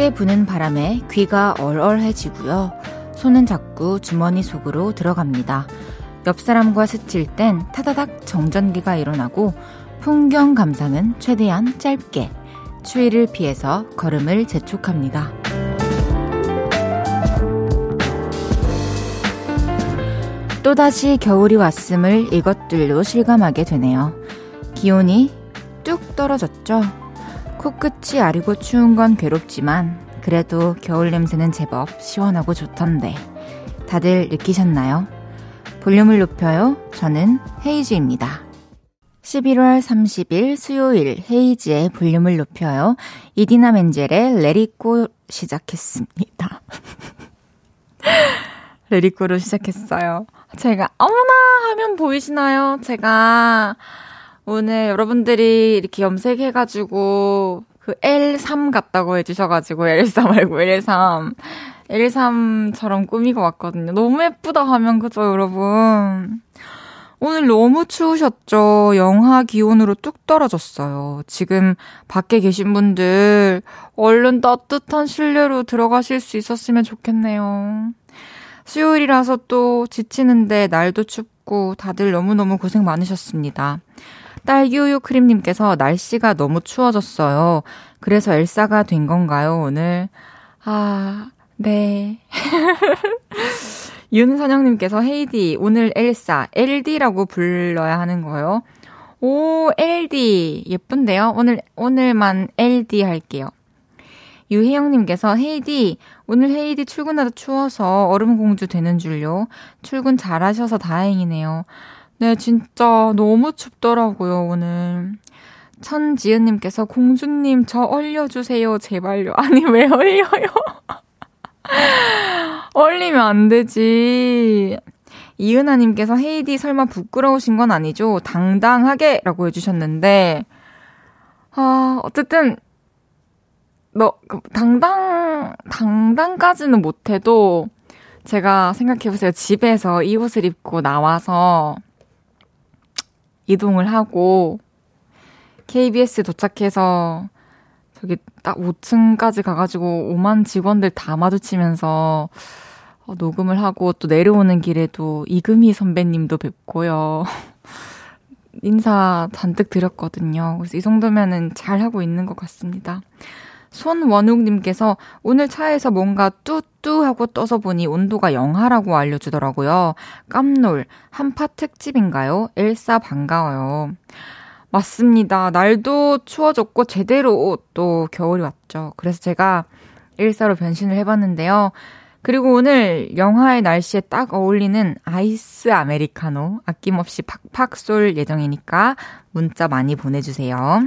차게 부는 바람에 귀가 얼얼해지고요. 손은 자꾸 주머니 속으로 들어갑니다. 옆 사람과 스칠 땐 타다닥 정전기가 일어나고 풍경 감상은 최대한 짧게 추위를 피해서 걸음을 재촉합니다. 또다시 겨울이 왔음을 이것들로 실감하게 되네요. 기온이 뚝 떨어졌죠? 코끝이 아리고 추운 건 괴롭지만 그래도 겨울 냄새는 제법 시원하고 좋던데 다들 느끼셨나요? 볼륨을 높여요. 저는 헤이즈입니다. 11월 30일 수요일 헤이즈의 볼륨을 높여요. 이디나 멘젤의 레리꼬 시작했습니다. 레리꼬로 시작했어요. 제가 어머나 하면 보이시나요? 제가 오늘 여러분들이 이렇게 염색해가지고 그 L3 같다고 해주셔가지고 L4 말고 L3 L3처럼 꾸미고 왔거든요. 너무 예쁘다 하면 그죠 여러분? 오늘 너무 추우셨죠? 영하 기온으로 뚝 떨어졌어요. 지금 밖에 계신 분들 얼른 따뜻한 실내로 들어가실 수 있었으면 좋겠네요. 수요일이라서 또 지치는데 날도 춥고 다들 너무너무 고생 많으셨습니다. 딸기우유 크림님께서 날씨가 너무 추워졌어요. 그래서 엘사가 된 건가요, 오늘? 아, 네. 윤선영님께서 헤이디, 오늘 엘사, LD라고 불러야 하는 거예요. 오, LD. 예쁜데요? 오늘, 오늘만 LD 할게요. 유혜영님께서 헤이디 오늘 헤이디 출근하다 추워서 얼음공주 되는 줄요. 출근 잘하셔서 다행이네요. 네 진짜 너무 춥더라고요 오늘. 천지은님께서 공주님 저 얼려주세요 제발요. 아니 왜 얼려요? 얼리면 안 되지. 이은하님께서 헤이디 설마 부끄러우신 건 아니죠? 당당하게 라고 해주셨는데, 아, 어쨌든 너, 그, 당당, 당당까지는 못해도, 제가 생각해보세요. 집에서 이 옷을 입고 나와서, 이동을 하고, KBS 도착해서, 저기 딱 5층까지 가가지고 5만 직원들 다 마주치면서, 어, 녹음을 하고 또 내려오는 길에도 이금희 선배님도 뵙고요. 인사 잔뜩 드렸거든요. 그래서 이 정도면은 잘 하고 있는 것 같습니다. 손원욱님께서 오늘 차에서 뭔가 뚜뚜 하고 떠서 보니 온도가 영하라고 알려주더라고요. 깜놀, 한파 특집인가요? 엘사 반가워요. 맞습니다. 날도 추워졌고 제대로 또 겨울이 왔죠. 그래서 제가 일사로 변신을 해봤는데요. 그리고 오늘 영하의 날씨에 딱 어울리는 아이스 아메리카노 아낌없이 팍팍 쏠 예정이니까 문자 많이 보내주세요.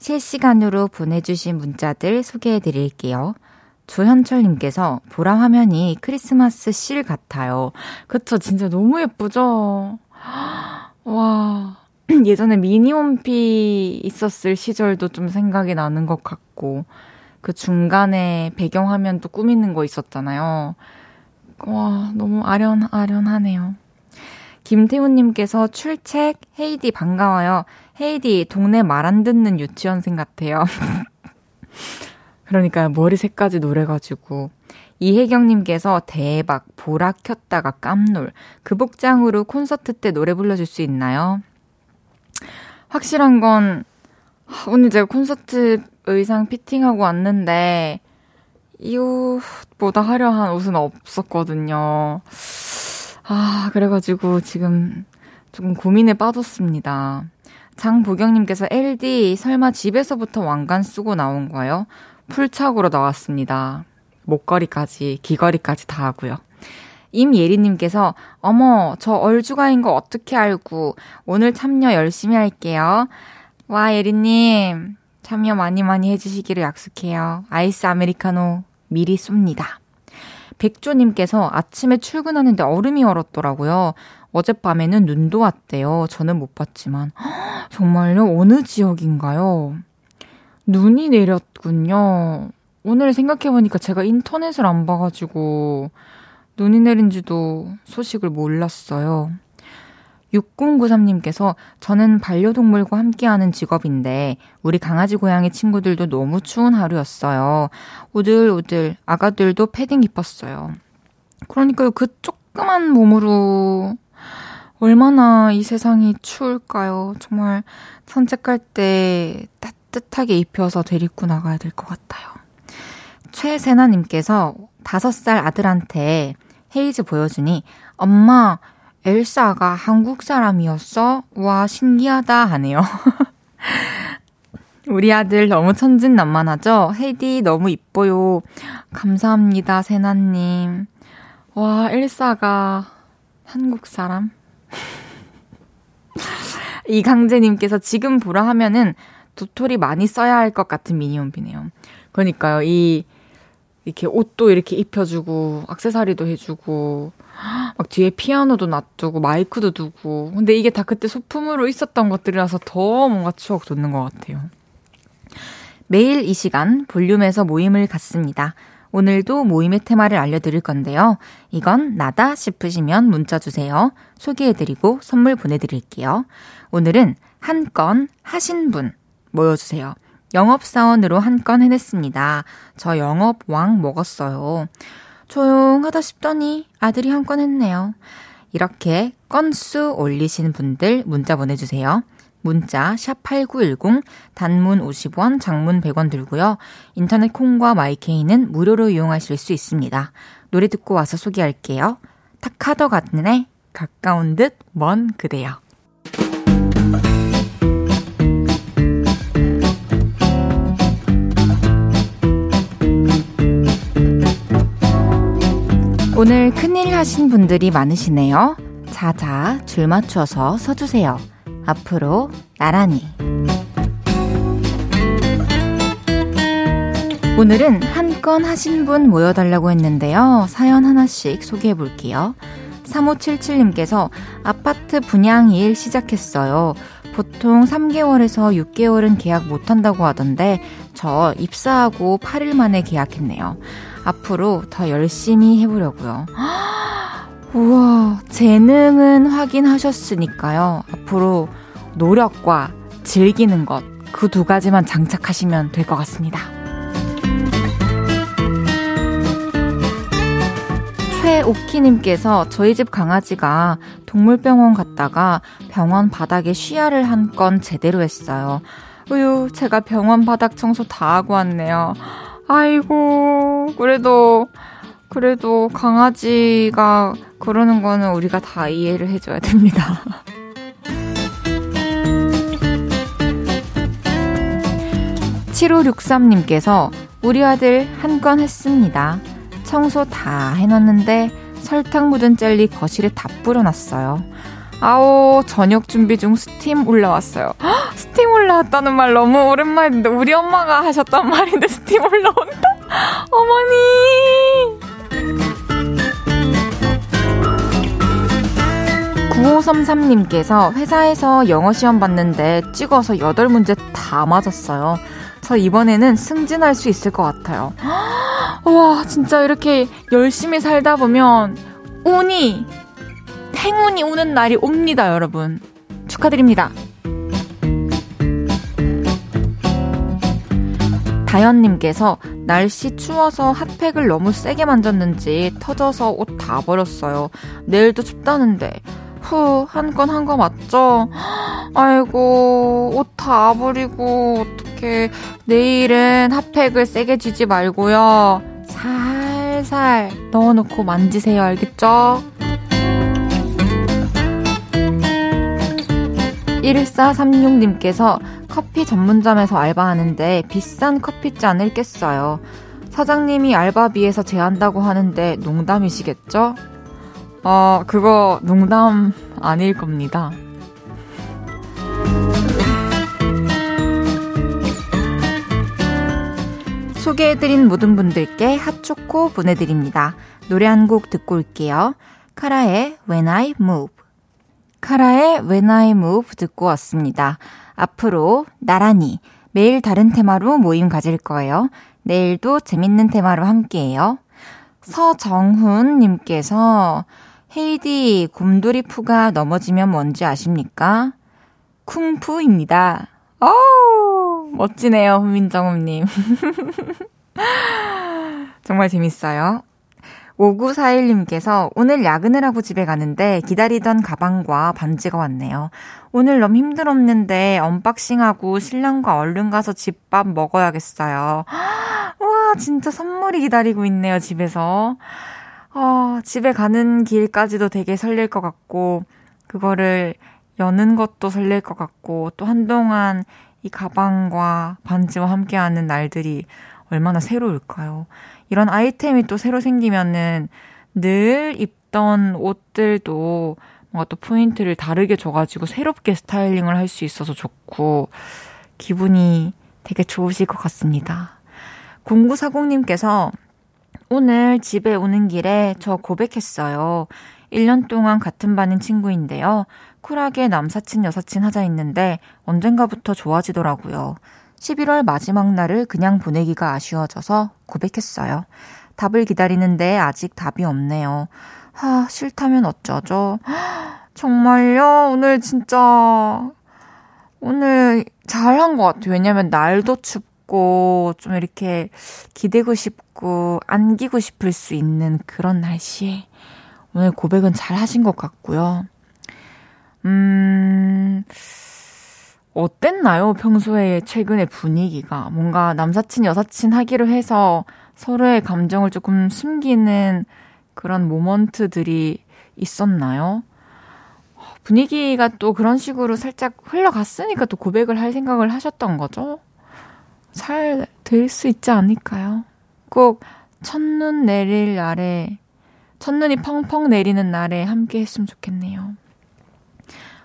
실시간으로 보내주신 문자들 소개해 드릴게요. 조현철님께서 보라 화면이 크리스마스 실 같아요. 그쵸, 진짜 너무 예쁘죠? 와, 예전에 미니홈피 있었을 시절도 좀 생각이 나는 것 같고, 그 중간에 배경화면도 꾸미는 거 있었잖아요. 와, 너무 아련, 아련하네요. 김태훈님께서 출첵, 헤이디 반가워요. 헤이디, 동네 말 안 듣는 유치원생 같아요. 그러니까 머리 색까지 노래가지고. 이혜경님께서 대박, 보라 켰다가 깜놀. 그 복장으로 콘서트 때 노래 불러줄 수 있나요? 확실한 건, 오늘 제가 콘서트 의상 피팅하고 왔는데, 이 옷보다 화려한 옷은 없었거든요. 아, 그래가지고 지금 조금 고민에 빠졌습니다. 장보경님께서 LD 설마 집에서부터 왕관 쓰고 나온 거요? 풀착으로 나왔습니다. 목걸이까지, 귀걸이까지 다 하고요. 임예리님께서 어머 저 얼주가인 거 어떻게 알고 오늘 참여 열심히 할게요. 와 예리님 참여 많이 많이 해주시기를 약속해요. 아이스 아메리카노 미리 쏩니다. 백조님께서 아침에 출근하는데 얼음이 얼었더라고요. 어젯밤에는 눈도 왔대요. 저는 못 봤지만. 정말요? 어느 지역인가요? 눈이 내렸군요. 오늘 생각해보니까 제가 인터넷을 안 봐가지고 눈이 내린지도 소식을 몰랐어요. 6093님께서 저는 반려동물과 함께하는 직업인데 우리 강아지 고양이 친구들도 너무 추운 하루였어요. 오들오들 아가들도 패딩 입었어요. 그러니까요 그 조그만 몸으로 얼마나 이 세상이 추울까요? 정말 산책할 때 따뜻하게 입혀서 데리고 나가야 될 것 같아요. 최세나님께서 5살 아들한테 헤이즈 보여주니 엄마 엘사가 한국 사람이었어? 와 신기하다 하네요. 우리 아들 너무 천진난만하죠? 헤디 너무 이뻐요. 감사합니다, 세나님. 와, 엘사가 한국 사람? 이강재님께서 지금 보라 하면은 도토리 많이 써야 할 것 같은 미니홈피네요. 그러니까요, 이, 이렇게 옷도 이렇게 입혀주고, 악세사리도 해주고, 막 뒤에 피아노도 놔두고, 마이크도 두고. 근데 이게 다 그때 소품으로 있었던 것들이라서 더 뭔가 추억 돋는 것 같아요. 매일 이 시간 볼륨에서 모임을 갖습니다. 오늘도 모임의 테마를 알려드릴 건데요. 이건 나다 싶으시면 문자 주세요. 소개해드리고 선물 보내드릴게요. 오늘은 한 건 하신 분 모여주세요. 영업사원으로 한 건 해냈습니다. 저 영업 왕 먹었어요. 조용하다 싶더니 아들이 한 건 했네요. 이렇게 건수 올리신 분들 문자 보내주세요. 문자 샵 8910 단문 50원, 장문 100원 들고요. 인터넷 콩과 마이케이는 무료로 이용하실 수 있습니다. 노래 듣고 와서 소개할게요. 탁하더 같네 가까운 듯 먼 그대여. 오늘 큰일 하신 분들이 많으시네요. 자자 줄 맞춰서 서주세요. 앞으로 나란히. 오늘은 한 건 하신 분 모여달라고 했는데요. 사연 하나씩 소개해 볼게요. 3577님께서 아파트 분양 일 시작했어요. 보통 3개월에서 6개월은 계약 못한다고 하던데 저 입사하고 8일 만에 계약했네요. 앞으로 더 열심히 해보려고요. 우와, 재능은 확인하셨으니까요. 앞으로 노력과 즐기는 것, 그 두 가지만 장착하시면 될 것 같습니다. 최오키님께서 저희 집 강아지가 동물병원 갔다가 병원 바닥에 쉬야를 한 건 제대로 했어요. 우유, 제가 병원 바닥 청소 다 하고 왔네요. 아이고, 그래도, 그래도 강아지가 그러는 거는 우리가 다 이해를 해줘야 됩니다. 7563님께서 우리 아들 한 건 했습니다. 청소 다 해놨는데 설탕 묻은 젤리 거실에 다 뿌려놨어요. 아오, 저녁 준비 중 스팀 올라왔어요. 헉, 스팀 올라왔다는 말 너무 오랜만인데, 우리 엄마가 하셨단 말인데, 스팀 올라온다? 어머니! 9533님께서 회사에서 영어 시험 봤는데 찍어서 8문제 다 맞았어요. 저 이번에는 승진할 수 있을 것 같아요. 와, 진짜 이렇게 열심히 살다 보면 운이, 행운이 오는 날이 옵니다, 여러분. 축하드립니다. 다현님께서 날씨 추워서 핫팩을 너무 세게 만졌는지 터져서 옷 다 버렸어요. 내일도 춥다는데. 후, 한 건 한 거 맞죠? 아이고, 옷 다 버리고, 어떡해. 내일은 핫팩을 세게 쥐지 말고요. 살살 넣어놓고 만지세요. 알겠죠? 1436님께서 커피 전문점에서 알바하는데 비싼 커피잔을 깼어요. 사장님이 알바비에서 제한다고 하는데 농담이시겠죠? 어, 그거 농담 아닐 겁니다. 소개해드린 모든 분들께 핫초코 보내드립니다. 노래 한 곡 듣고 올게요. 카라의 When I Move. 카라의 When I Move 듣고 왔습니다. 앞으로 나란히 매일 다른 테마로 모임 가질 거예요. 내일도 재밌는 테마로 함께해요. 서정훈님께서 헤이디 곰돌이 푸가 넘어지면 뭔지 아십니까? 쿵푸입니다. 어우, 멋지네요, 훈민정음님. 정말 재밌어요. 5941님께서 오늘 야근을 하고 집에 가는데 기다리던 가방과 반지가 왔네요. 오늘 너무 힘들었는데 언박싱하고 신랑과 얼른 가서 집밥 먹어야겠어요. 와, 진짜 선물이 기다리고 있네요, 집에서. 어, 집에 가는 길까지도 되게 설렐 것 같고, 그거를 여는 것도 설렐 것 같고, 또 한동안 이 가방과 반지와 함께하는 날들이 얼마나 새로울까요? 이런 아이템이 또 새로 생기면은 늘 입던 옷들도 뭔가 또 포인트를 다르게 줘가지고 새롭게 스타일링을 할 수 있어서 좋고 기분이 되게 좋으실 것 같습니다. 0940님께서 오늘 집에 오는 길에 저 고백했어요. 1년 동안 같은 반인 친구인데요. 쿨하게 남사친 여사친 하자 했는데 언젠가부터 좋아지더라고요. 11월 마지막 날을 그냥 보내기가 아쉬워져서 고백했어요. 답을 기다리는데 아직 답이 없네요. 하, 싫다면 어쩌죠? 정말요? 오늘 진짜, 오늘 잘한 것 같아요. 왜냐면 날도 춥고, 좀 이렇게 기대고 싶고, 안기고 싶을 수 있는 그런 날씨에 오늘 고백은 잘 하신 것 같고요. 음, 어땠나요? 평소에 최근의 분위기가. 뭔가 남사친, 여사친 하기로 해서 서로의 감정을 조금 숨기는 그런 모먼트들이 있었나요? 분위기가 또 그런 식으로 살짝 흘러갔으니까 또 고백을 할 생각을 하셨던 거죠? 잘 될 수 있지 않을까요? 꼭 첫눈 내릴 날에, 첫눈이 펑펑 내리는 날에 함께 했으면 좋겠네요.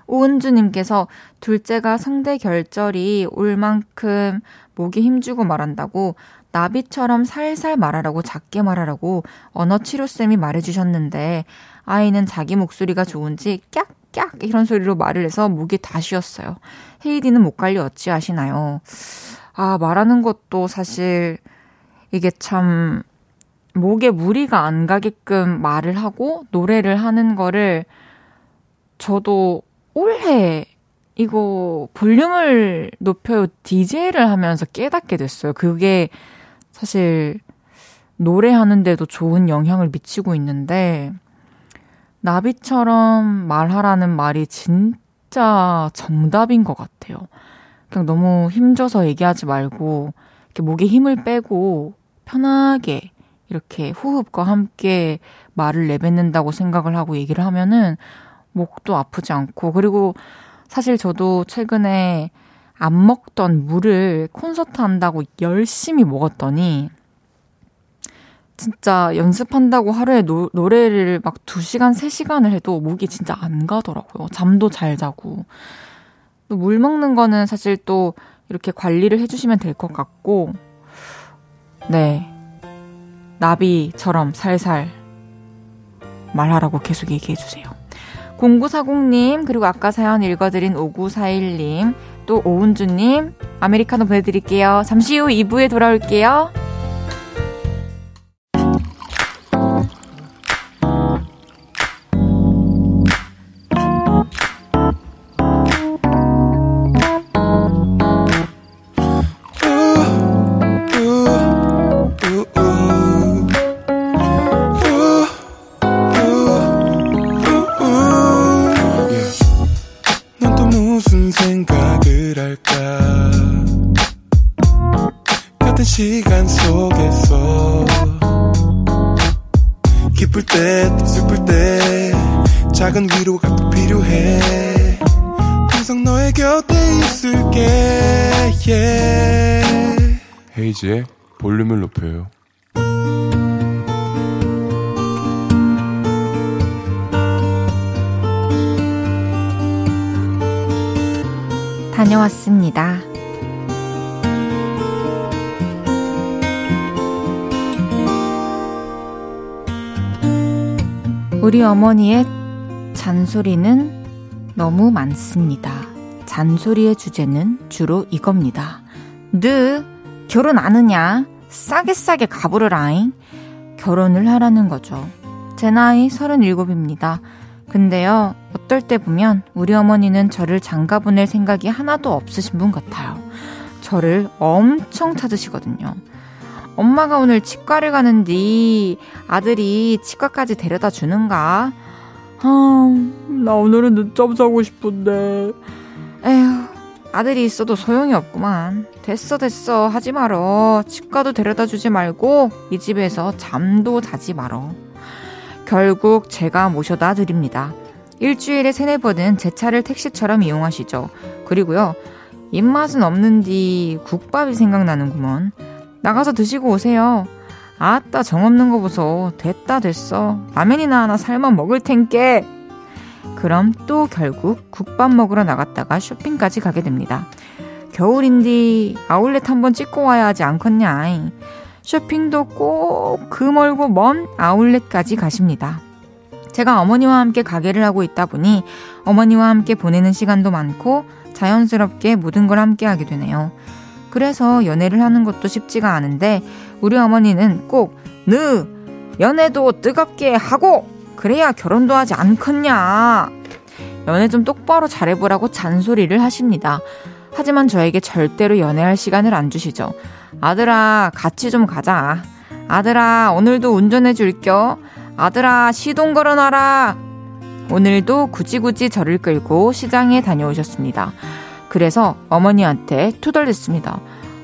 오은주님께서 둘째가 성대 결절이 올 만큼 목에 힘주고 말한다고 나비처럼 살살 말하라고 작게 말하라고 언어치료쌤이 말해주셨는데 아이는 자기 목소리가 좋은지 깍깍 이런 소리로 말을 해서 목이 다 쉬었어요. 헤이디는 목 관리 어찌 하시나요? 아, 말하는 것도 사실 이게 참 목에 무리가 안 가게끔 말을 하고 노래를 하는 거를 저도 올해 이거 볼륨을 높여요 DJ를 하면서 깨닫게 됐어요. 그게 사실 노래하는데도 좋은 영향을 미치고 있는데 나비처럼 말하라는 말이 진짜 정답인 것 같아요. 그냥 너무 힘줘서 얘기하지 말고 이렇게 목에 힘을 빼고 편하게 이렇게 호흡과 함께 말을 내뱉는다고 생각을 하고 얘기를 하면은 목도 아프지 않고 그리고 사실 저도 최근에 안 먹던 물을 콘서트 한다고 열심히 먹었더니 진짜 연습한다고 하루에 노, 노래를 막 2시간, 3시간을 해도 목이 진짜 안 가더라고요. 잠도 잘 자고. 물 먹는 거는 사실 또 이렇게 관리를 해주시면 될 것 같고, 네. 나비처럼 살살 말하라고 계속 얘기해주세요. 0940님, 그리고 아까 사연 읽어드린 5941님, 또 오은주님, 아메리카노 보내드릴게요. 잠시 후 2부에 돌아올게요. 헤이지의 볼륨을 높여요 다녀왔습니다. 우리 어머니의 잔소리는 너무 많습니다. 잔소리의 주제는 주로 이겁니다. 너 결혼 안 하냐? 싸게 싸게 가부르라잉. 결혼을 하라는 거죠. 제 나이 37입니다. 근데요, 어떨 때 보면 우리 어머니는 저를 장가 보낼 생각이 하나도 없으신 분 같아요. 저를 엄청 찾으시거든요. 엄마가 오늘 치과를 가는데 아들이 치과까지 데려다 주는가? 아, 나 오늘은 늦잠 자고 싶은데. 에휴, 아들이 있어도 소용이 없구만. 됐어, 됐어. 하지 말어. 치과도 데려다 주지 말고 이 집에서 잠도 자지 말어. 결국 제가 모셔다 드립니다. 일주일에 세네 번은 제 차를 택시처럼 이용하시죠. 그리고요, 입맛은 없는디 국밥이 생각나는구먼. 나가서 드시고 오세요. 아따 정없는 거 보소. 됐다 됐어. 라면이나 하나 삶아 먹을 텐께. 그럼 또 결국 국밥 먹으러 나갔다가 쇼핑까지 가게 됩니다. 겨울인디 아울렛 한번 찍고 와야 하지 않겠냐. 쇼핑도 꼭 그 멀고 먼 아울렛까지 가십니다. 제가 어머니와 함께 가게를 하고 있다 보니 어머니와 함께 보내는 시간도 많고 자연스럽게 모든 걸 함께 하게 되네요. 그래서 연애를 하는 것도 쉽지가 않은데 우리 어머니는 꼭 느 연애도 뜨겁게 하고 그래야 결혼도 하지 않겠냐. 연애 좀 똑바로 잘해보라고 잔소리를 하십니다. 하지만 저에게 절대로 연애할 시간을 안 주시죠. 아들아, 같이 좀 가자. 아들아, 오늘도 운전해 줄겨. 아들아, 시동 걸어놔라. 오늘도 굳이 굳이 저를 끌고 시장에 다녀오셨습니다. 그래서 어머니한테 투덜댔습니다.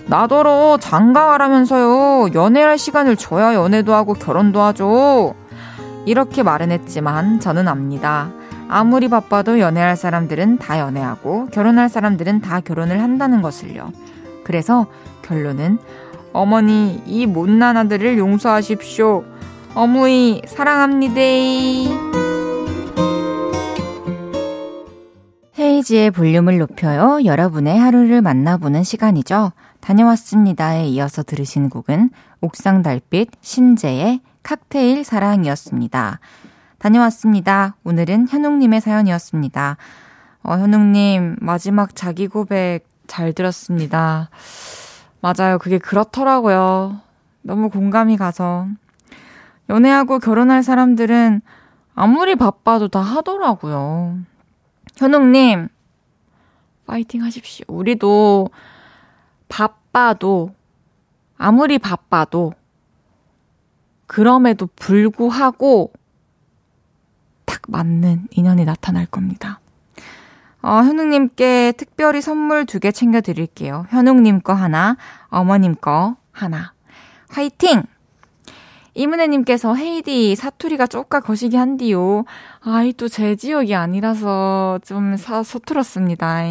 나더러 장가가라면서요. 연애할 시간을 줘야 연애도 하고 결혼도 하죠. 이렇게 말은 했지만 저는 압니다. 아무리 바빠도 연애할 사람들은 다 연애하고 결혼할 사람들은 다 결혼을 한다는 것을요. 그래서 결론은 어머니 이 못난 아들을 용서하십시오. 어머니 사랑합니다. 헤이지의 볼륨을 높여요. 여러분의 하루를 만나보는 시간이죠. 다녀왔습니다에 이어서 들으신 곡은 옥상 달빛 신재의 칵테일 사랑이었습니다. 다녀왔습니다. 오늘은 현웅님의 사연이었습니다. 어, 현웅님, 마지막 자기 고백 잘 들었습니다. 맞아요. 그게 그렇더라고요. 너무 공감이 가서. 연애하고 결혼할 사람들은 아무리 바빠도 다 하더라고요. 현웅님, 파이팅 하십시오. 우리도 바빠도, 아무리 바빠도, 그럼에도 불구하고 딱 맞는 인연이 나타날 겁니다. 어, 현웅님께 특별히 선물 두 개 챙겨드릴게요. 현웅님 거 하나, 어머님 거 하나. 화이팅! 이문혜님께서 헤이디 사투리가 쪼까 거시기 한디요. 아이 또 제 지역이 아니라서 좀 사, 서툴었습니다.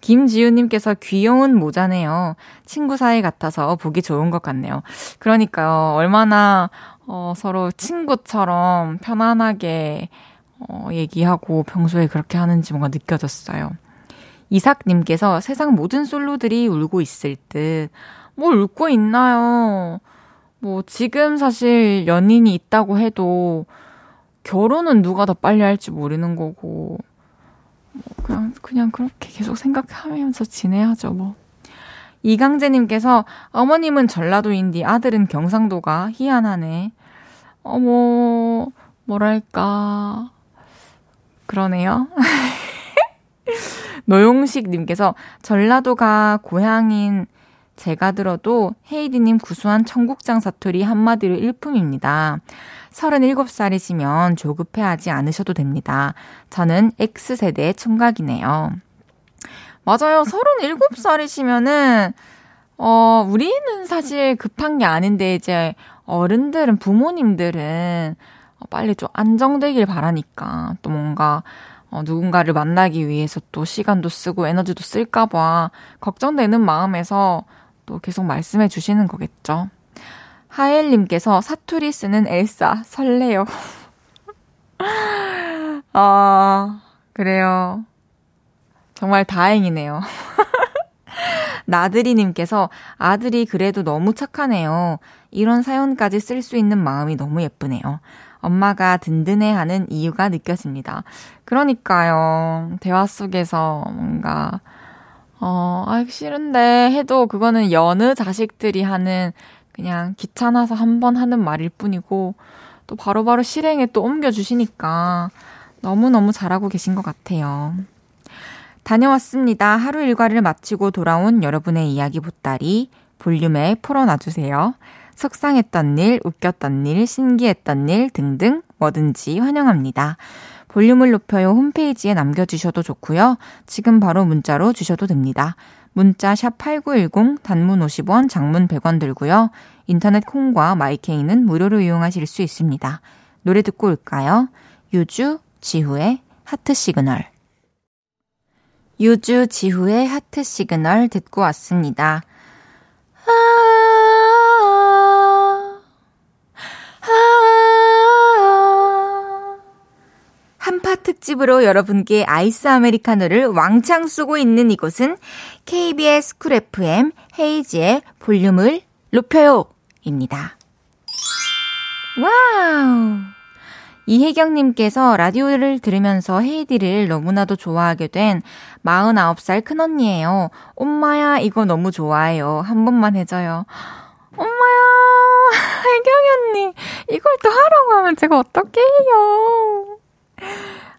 김지우님께서 귀여운 모자네요. 친구 사이 같아서 보기 좋은 것 같네요. 그러니까요. 얼마나 어, 서로 친구처럼 편안하게 어, 얘기하고 평소에 그렇게 하는지 뭔가 느껴졌어요. 이삭님께서 세상 모든 솔로들이 울고 있을 듯. 뭘 울고 있나요? 뭐, 지금 사실 연인이 있다고 해도 결혼은 누가 더 빨리 할지 모르는 거고, 뭐 그냥, 그냥 그렇게 계속 생각하면서 지내야죠, 뭐. 이강재님께서 어머님은 전라도인디 아들은 경상도가 희한하네. 어머, 뭐랄까. 그러네요. 노용식님께서 전라도가 고향인 제가 들어도 헤이디님 구수한 청국장 사투리 한마디로 일품입니다. 37살이시면 조급해하지 않으셔도 됩니다. 저는 X세대 총각이네요. 맞아요. 37살이시면은, 어, 우리는 사실 급한 게 아닌데, 이제 어른들은, 부모님들은 빨리 좀 안정되길 바라니까 또 뭔가 어, 누군가를 만나기 위해서 또 시간도 쓰고 에너지도 쓸까봐 걱정되는 마음에서 또 계속 말씀해 주시는 거겠죠. 하엘님께서 사투리 쓰는 엘사 설레요. 아, 그래요. 정말 다행이네요. 나들이님께서 아들이 그래도 너무 착하네요. 이런 사연까지 쓸 수 있는 마음이 너무 예쁘네요. 엄마가 든든해 하는 이유가 느껴집니다. 그러니까요. 대화 속에서 뭔가, 어, 아, 싫은데 해도 그거는 여느 자식들이 하는 그냥 귀찮아서 한 번 하는 말일 뿐이고, 또 바로바로 바로 실행에 또 옮겨주시니까 너무너무 잘하고 계신 것 같아요. 다녀왔습니다. 하루 일과를 마치고 돌아온 여러분의 이야기 보따리 볼륨에 풀어놔주세요. 속상했던 일, 웃겼던 일, 신기했던 일 등등 뭐든지 환영합니다. 볼륨을 높여요 홈페이지에 남겨주셔도 좋고요. 지금 바로 문자로 주셔도 됩니다. 문자 샵 8910 단문 50원, 장문 100원 들고요. 인터넷 콩과 마이케이는 무료로 이용하실 수 있습니다. 노래 듣고 올까요? 유주, 지후의 하트 시그널. 유주 지후의 하트 시그널 듣고 왔습니다. 아, 아, 한파 특집으로 여러분께 아이스 아메리카노를 왕창 쏘고 있는 이곳은 KBS 쿨 FM 헤이즈의 볼륨을 높여요 입니다. 와우! 이혜경님께서 라디오를 들으면서 헤이디를 너무나도 좋아하게 된 49살 큰언니예요. 엄마야, 이거 너무 좋아해요. 한 번만 해줘요. 엄마야, 혜경이 언니, 이걸 또 하라고 하면 제가 어떻게 해요?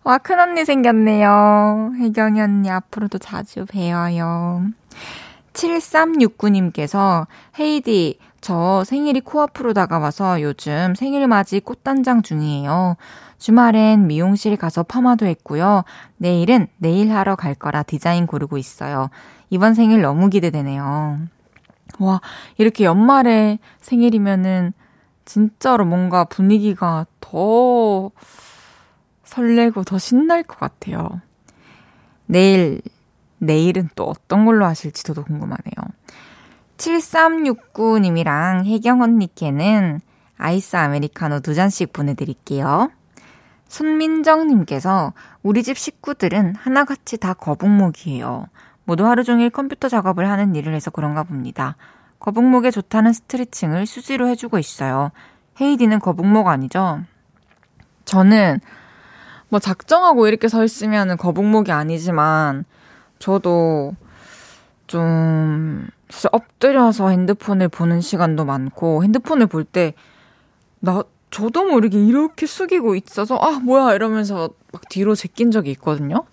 와, 큰언니 생겼네요. 혜경이 언니 앞으로도 자주 뵈어요. 7369님께서 헤이디, 저 생일이 코앞으로 다가와서 요즘 생일 맞이 꽃단장 중이에요. 주말엔 미용실 가서 파마도 했고요. 내일은 네일 하러 갈 거라 디자인 고르고 있어요. 이번 생일 너무 기대되네요. 와, 이렇게 연말에 생일이면은 진짜로 뭔가 분위기가 더 설레고 더 신날 것 같아요. 내일, 내일은 또 어떤 걸로 하실지 저도 궁금하네요. 7369님이랑 혜경 언니께는 아이스 아메리카노 두 잔씩 보내드릴게요. 손민정님께서 우리 집 식구들은 하나같이 다 거북목이에요. 모두 하루 종일 컴퓨터 작업을 하는 일을 해서 그런가 봅니다. 거북목에 좋다는 스트레칭을 수시로 해주고 있어요. 헤이디는 거북목 아니죠? 저는 뭐 작정하고 이렇게 서 있으면 거북목이 아니지만 저도 좀 진짜 엎드려서 핸드폰을 보는 시간도 많고 핸드폰을 볼 때 나 저도 모르게 이렇게 숙이고 있어서 아 뭐야 이러면서 막 뒤로 제낀 적이 있거든요.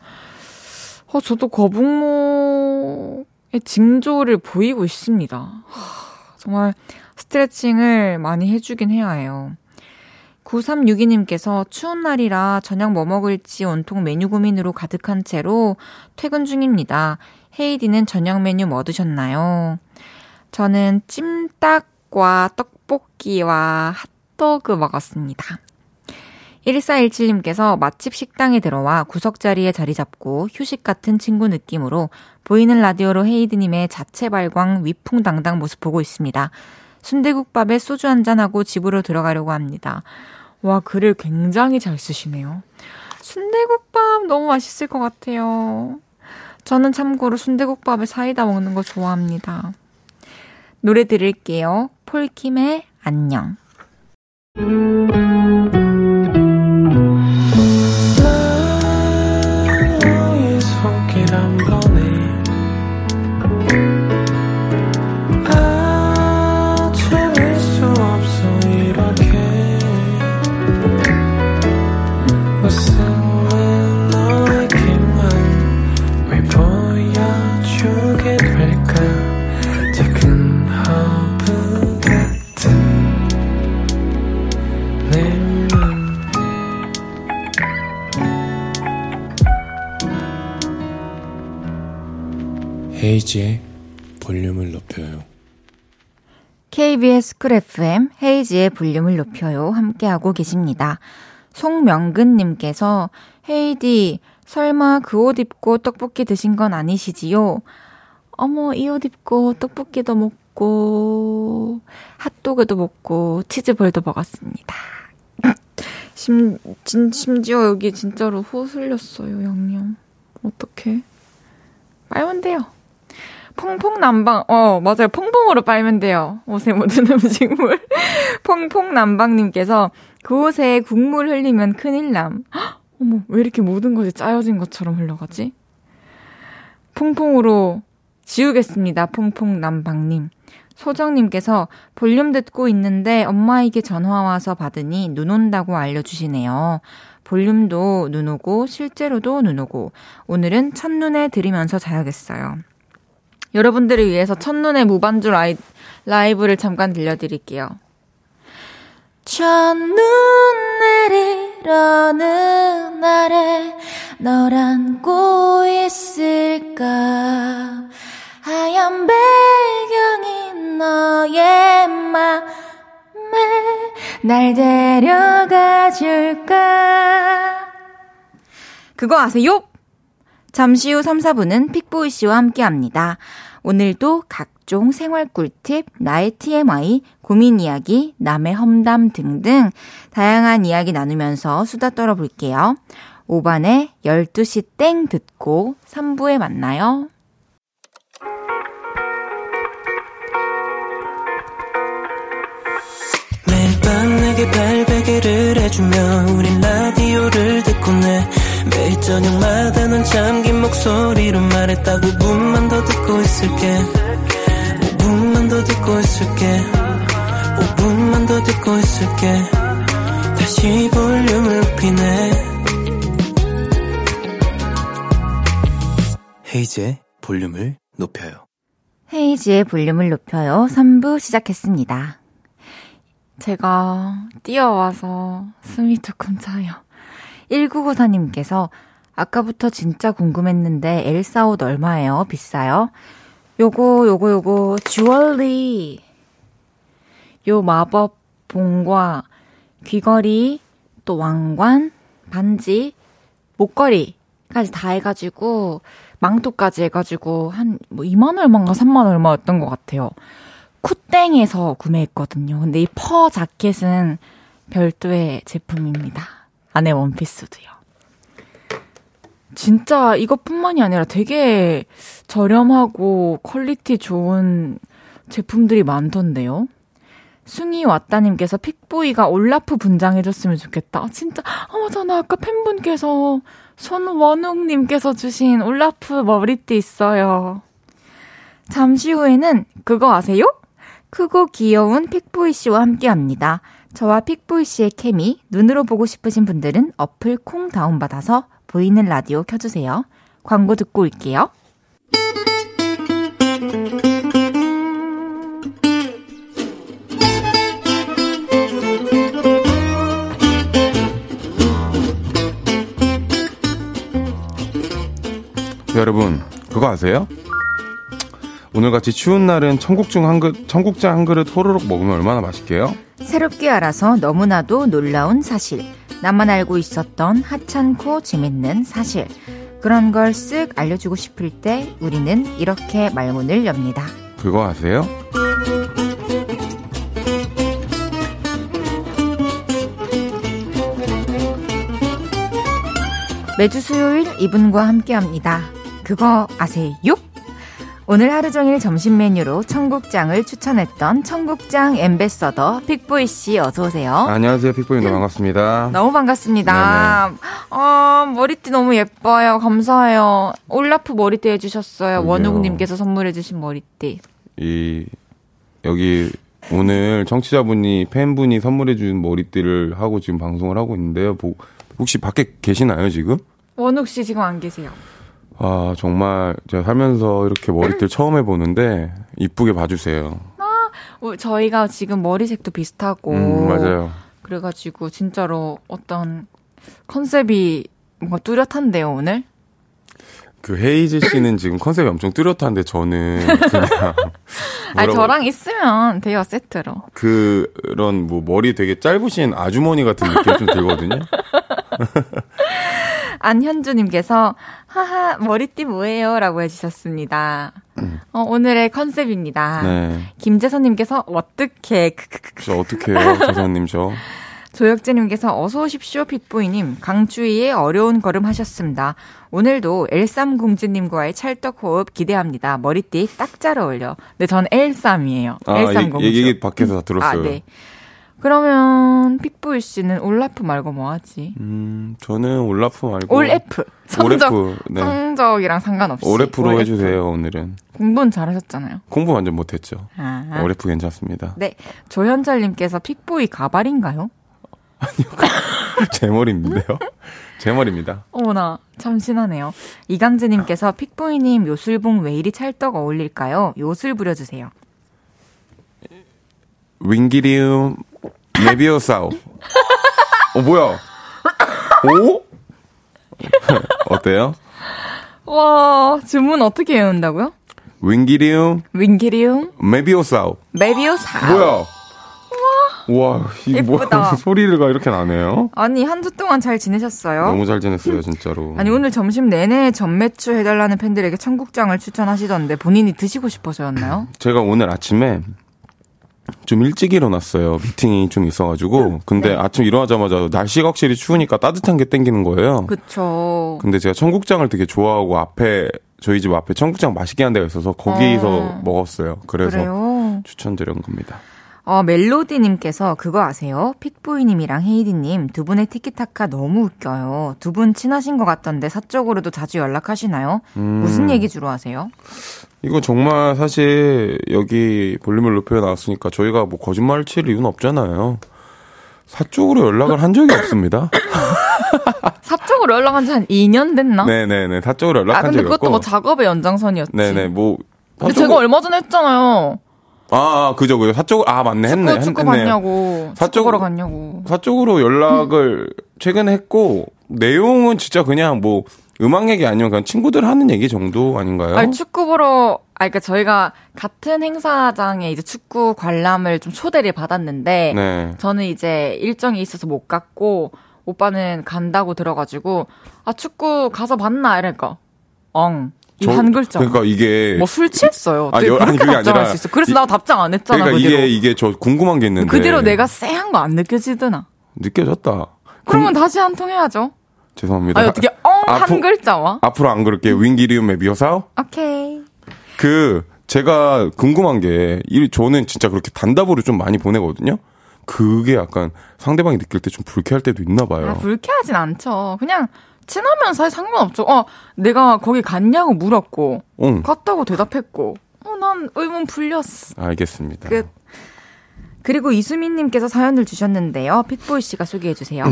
어 저도 거북목의 징조를 보이고 있습니다. 하, 정말 스트레칭을 많이 해주긴 해야 해요. 9362님께서 추운 날이라 저녁 뭐 먹을지 온통 메뉴 고민으로 가득한 채로 퇴근 중입니다. 헤이디는 저녁 메뉴 뭐 드셨나요? 저는 찜닭과 떡볶이와 핫도그 먹었습니다. 1417님께서 맛집 식당에 들어와 구석자리에 자리 잡고 휴식 같은 친구 느낌으로 보이는 라디오로 헤이드님의 자체 발광 위풍당당 모습 보고 있습니다. 순대국밥에 소주 한잔하고 집으로 들어가려고 합니다. 와, 글을 굉장히 잘 쓰시네요. 순대국밥 너무 맛있을 것 같아요. 저는 참고로 순대국밥에 사이다 먹는 거 좋아합니다. 노래 들을게요. 폴킴의 안녕. 헤이즈의 볼륨을 높여요. KBS 쿨 FM 헤이즈의 볼륨을 높여요. 함께하고 계십니다. 송명근님께서 헤이디, 설마 그 옷 입고 떡볶이 드신 건 아니시지요? 어머, 이 옷 입고 떡볶이도 먹고, 핫도그도 먹고, 치즈볼도 먹었습니다. 심, 진, 심지어 여기 진짜로 호 흘렸어요, 양념. 어떡해. 빨면 돼요. 퐁퐁 남방, 어, 맞아요. 퐁퐁으로 빨면 돼요. 옷에 묻은 음식물. 퐁퐁 남방님께서 그 옷에 국물 흘리면 큰일 남. 헉, 어머, 왜 이렇게 모든 것이 짜여진 것처럼 흘러가지? 퐁퐁으로 지우겠습니다. 퐁퐁 남방님. 소정님께서 볼륨 듣고 있는데 엄마에게 전화 와서 받으니 눈 온다고 알려주시네요. 볼륨도 눈 오고 실제로도 눈 오고 오늘은 첫눈에 들이면서 자야겠어요. 여러분들을 위해서 첫눈에 무반주 라이, 라이브를 잠깐 들려드릴게요. 첫눈 내리려는 날에 널 안고 있을까 하얀 배경인 너의 맘에 날 데려가 줄까 그거 아세요? 잠시 후 3, 4분은 픽보이 씨와 함께 합니다. 오늘도 각종 생활 꿀팁, 나의 TMI, 고민 이야기, 남의 험담 등등 다양한 이야기 나누면서 수다 떨어볼게요. 5반에 12시 땡 듣고 3부에 만나요. 매일 밤 내게 발베개를 해주며 우린 라디오를 듣고 내 매일 저녁마다 넌 잠긴 목소리로 말했다 5분만 더 듣고 있을게 5분만 더 듣고 있을게 5분만 더 듣고 있을게 다시 볼륨을 높이네 헤이즈의 볼륨을 높여요 헤이지의 볼륨을 높여요. 3부 시작했습니다. 제가 뛰어와서 숨이 조금 차요. 1994님께서 아까부터 진짜 궁금했는데 엘사 옷 얼마예요? 비싸요? 요거 요거 요거 주얼리 요 마법 봉과 귀걸이 또 왕관 반지 목걸이까지 다 해가지고 망토까지 해가지고 한 뭐 2만 얼마인가 3만 얼마였던 것 같아요. 쿠땡에서 구매했거든요. 근데 이 fur 자켓은 별도의 제품입니다. 안에 원피스도요. 진짜 이것뿐만이 아니라 되게 저렴하고 quality 좋은 제품들이 많던데요. 숭이 왔다님께서 픽보이가 올라프 분장해줬으면 좋겠다. 아, 진짜, 아, 맞아. 나 아까 팬분께서 손원웅님께서 주신 올라프 머리띠 있어요. 잠시 후에는 그거 아세요? 크고 귀여운 픽보이 씨와 함께 합니다. 저와 픽보이 씨의 케미 눈으로 보고 싶으신 분들은 어플 콩 다운받아서 보이는 라디오 켜주세요. 광고 듣고 올게요. 여러분, 그거 아세요? 오늘같이 추운 날은 청국장 한 그릇, 청국장 한 그릇 호로록 먹으면 얼마나 맛있게요? 새롭게 알아서 너무나도 놀라운 사실. 나만 알고 있었던 하찮고 재밌는 사실. 그런 걸 쓱 알려주고 싶을 때 우리는 이렇게 말문을 엽니다. 그거 아세요? 매주 수요일 이분과 함께 합니다. 그거 아세요? 오늘 하루 종일 점심 메뉴로 청국장을 추천했던 청국장 엠베서더 픽보이 씨 어서 오세요. 안녕하세요, 픽보입니다. 반갑습니다. 너무 반갑습니다. 아, 머리띠 너무 예뻐요. 감사해요. 올라프 머리띠 해주셨어요. 그러게요. 원욱님께서 선물해주신 머리띠. 이, 여기, 오늘 청취자분이, 팬분이 선물해준 머리띠를 하고 지금 방송을 하고 있는데요. 보- 혹시 밖에 계시나요, 지금? 원욱 씨 지금 안 계세요. 아, 정말 제가 살면서 이렇게 머리띠를 처음 해보는데, 이쁘게 봐주세요. 어, 저희가 지금 머리색도 비슷하고. 음, 맞아요. 그래가지고 진짜로 어떤 컨셉이 뭔가 뚜렷한데요, 오늘? 그 헤이즈 씨는 지금 컨셉이 엄청 뚜렷한데 저는 그냥 아니, 뭐라고- 저랑 있으면 돼요, 세트로. 그런 뭐 머리 되게 짧으신 아주머니 같은 느낌이 좀 들거든요. 안현주님께서, 하하, 머리띠 뭐예요? 라고 해주셨습니다. 어, 오늘의 컨셉입니다. 네. 김재선님께서, 어떻게, 크크크. 저 어떻게 해요, 재선님 저. 조혁재님께서 어서 오십시오 픽보이님 강추위에 어려운 걸음 하셨습니다. 오늘도 엘삼공주님과의 찰떡 호흡 기대합니다. 머리띠 딱 잘 어울려. 네, 전 엘삼이에요. 아, 엘삼공주. 얘기, 얘기 밖에서 다 들었어요. 아, 네. 그러면 픽보이 씨는 올라프 말고 뭐 하지? 음, 저는 올라프 말고. 올F. 성적. 올F, 네. 성적이랑 상관없이. 올F로 올F. 해주세요, 오늘은. 공부는 잘하셨잖아요. 공부 완전 못했죠. 아. 올F 괜찮습니다. 네. 조현철님께서 픽보이 가발인가요? 제 머리인데요. 제 머리입니다. 어머나, 참 신하네요. 이강재님께서 픽보이님 요술봉 왜 이리 찰떡 어울릴까요? 요술 부려주세요. 윙기리움 네비오사우. 어, 뭐야? 오? 어때요? 와, 주문 어떻게 외운다고요? 윙기리움 윙기리움, 메비오사우. 메비오사. 뭐야? 와, 이게 뭐야? 예쁘다. 소리가 이렇게 나네요? 아니, 한 주 동안 잘 지내셨어요? 너무 잘 지냈어요, 진짜로. 아니, 오늘 점심 내내 전매추 해달라는 팬들에게 청국장을 추천하시던데 본인이 드시고 싶어서였나요? 제가 오늘 아침에 좀 일찍 일어났어요. 미팅이 좀 있어가지고. 근데 네. 아침 일어나자마자 날씨가 확실히 추우니까 따뜻한 게 땡기는 거예요. 그쵸. 근데 제가 청국장을 되게 좋아하고 앞에 저희 집 앞에 청국장 맛있게 한 데가 있어서 거기서 어. 먹었어요. 그래서 그래요? 추천드린 겁니다. 어, 멜로디님께서 그거 아세요? 픽보이님이랑 헤이디님 두 분의 티키타카 너무 웃겨요. 두 분 친하신 것 같던데 사적으로도 자주 연락하시나요? 음. 무슨 얘기 주로 하세요? 이거 정말 사실 여기 볼륨을 높여 나왔으니까 저희가 뭐 거짓말 칠 이유는 없잖아요. 사적으로 연락을 한 적이 없습니다. 사적으로 연락한 지 한 2년 됐나? 네네네. 사적으로 아, 연락한 근데 적이 그것도 없고. 뭐 작업의 연장선이었지. 네네. 뭐. 근데 사적으로- 제가 얼마 전에 했잖아요. 아, 아, 그죠, 그죠. 사적으로, 아, 맞네. 했네. 축구, 축구 했네요. 갔냐고. 사적으로- 보러 갔냐고. 사적으로 연락을 최근에 했고, 내용은 진짜 그냥 뭐, 음악 얘기 아니면 그냥 친구들 하는 얘기 정도 아닌가요? 아니, 축구 보러, 아, 그니까 저희가 같은 행사장에 이제 축구 관람을 좀 초대를 받았는데, 네. 저는 이제 일정이 있어서 못 갔고, 오빠는 간다고 들어가지고, 아, 축구 가서 봤나? 이러니까, 엉. 이 저- 한 글자. 그러니까 이게. 뭐 술 취했어요. 아, 여- 그렇게 그게 답장할 아니라 수 있어. 그래서 이- 나 답장 안 했잖아. 그러니까 그대로. 이게, 이게 저 궁금한 게 있는데. 그대로 내가 쎄한 거 안 느껴지드나? 느껴졌다. 그러면 다시 한 통 해야죠. 죄송합니다. 아니, 어떻게 엉한 앞으로- 글자와? 앞으로 안 그럴게요. 윙기리움의 미어사오? 오케이. 그, 제가 궁금한 게, 이, 저는 진짜 그렇게 단답으로 좀 많이 보내거든요? 그게 약간 상대방이 느낄 때 좀 불쾌할 때도 있나 봐요. 아, 불쾌하진 않죠. 그냥 친하면 사실 상관없죠. 어, 내가 거기 갔냐고 물었고, 응. 갔다고 대답했고, 어, 난 의문 풀렸어. 알겠습니다. 끝. 그리고 이수민님께서 사연을 주셨는데요. 픽보이 씨가 소개해주세요.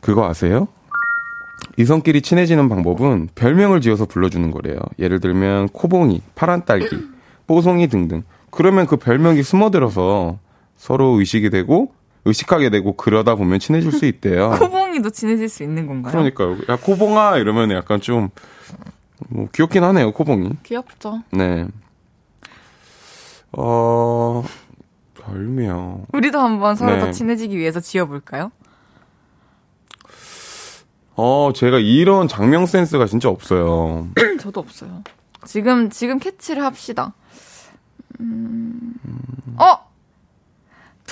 그거 아세요? 이성끼리 친해지는 방법은 별명을 지어서 불러주는 거래요. 예를 들면 코봉이, 파란 딸기, 뽀송이 등등. 그러면 그 별명이 스며들어서 서로 의식이 되고 의식하게 되고 그러다 보면 친해질 수 있대요. 코봉이도 친해질 수 있는 건가요? 그러니까요. 야 코봉아 이러면 약간 좀 뭐, 귀엽긴 하네요. 코봉이. 귀엽죠. 네. 어 별명. 우리도 한번 서로 네. 더 친해지기 위해서 지어볼까요? 어 제가 이런 장명 센스가 진짜 없어요. 저도 없어요. 지금, 지금 캐치를 합시다. 음, 어!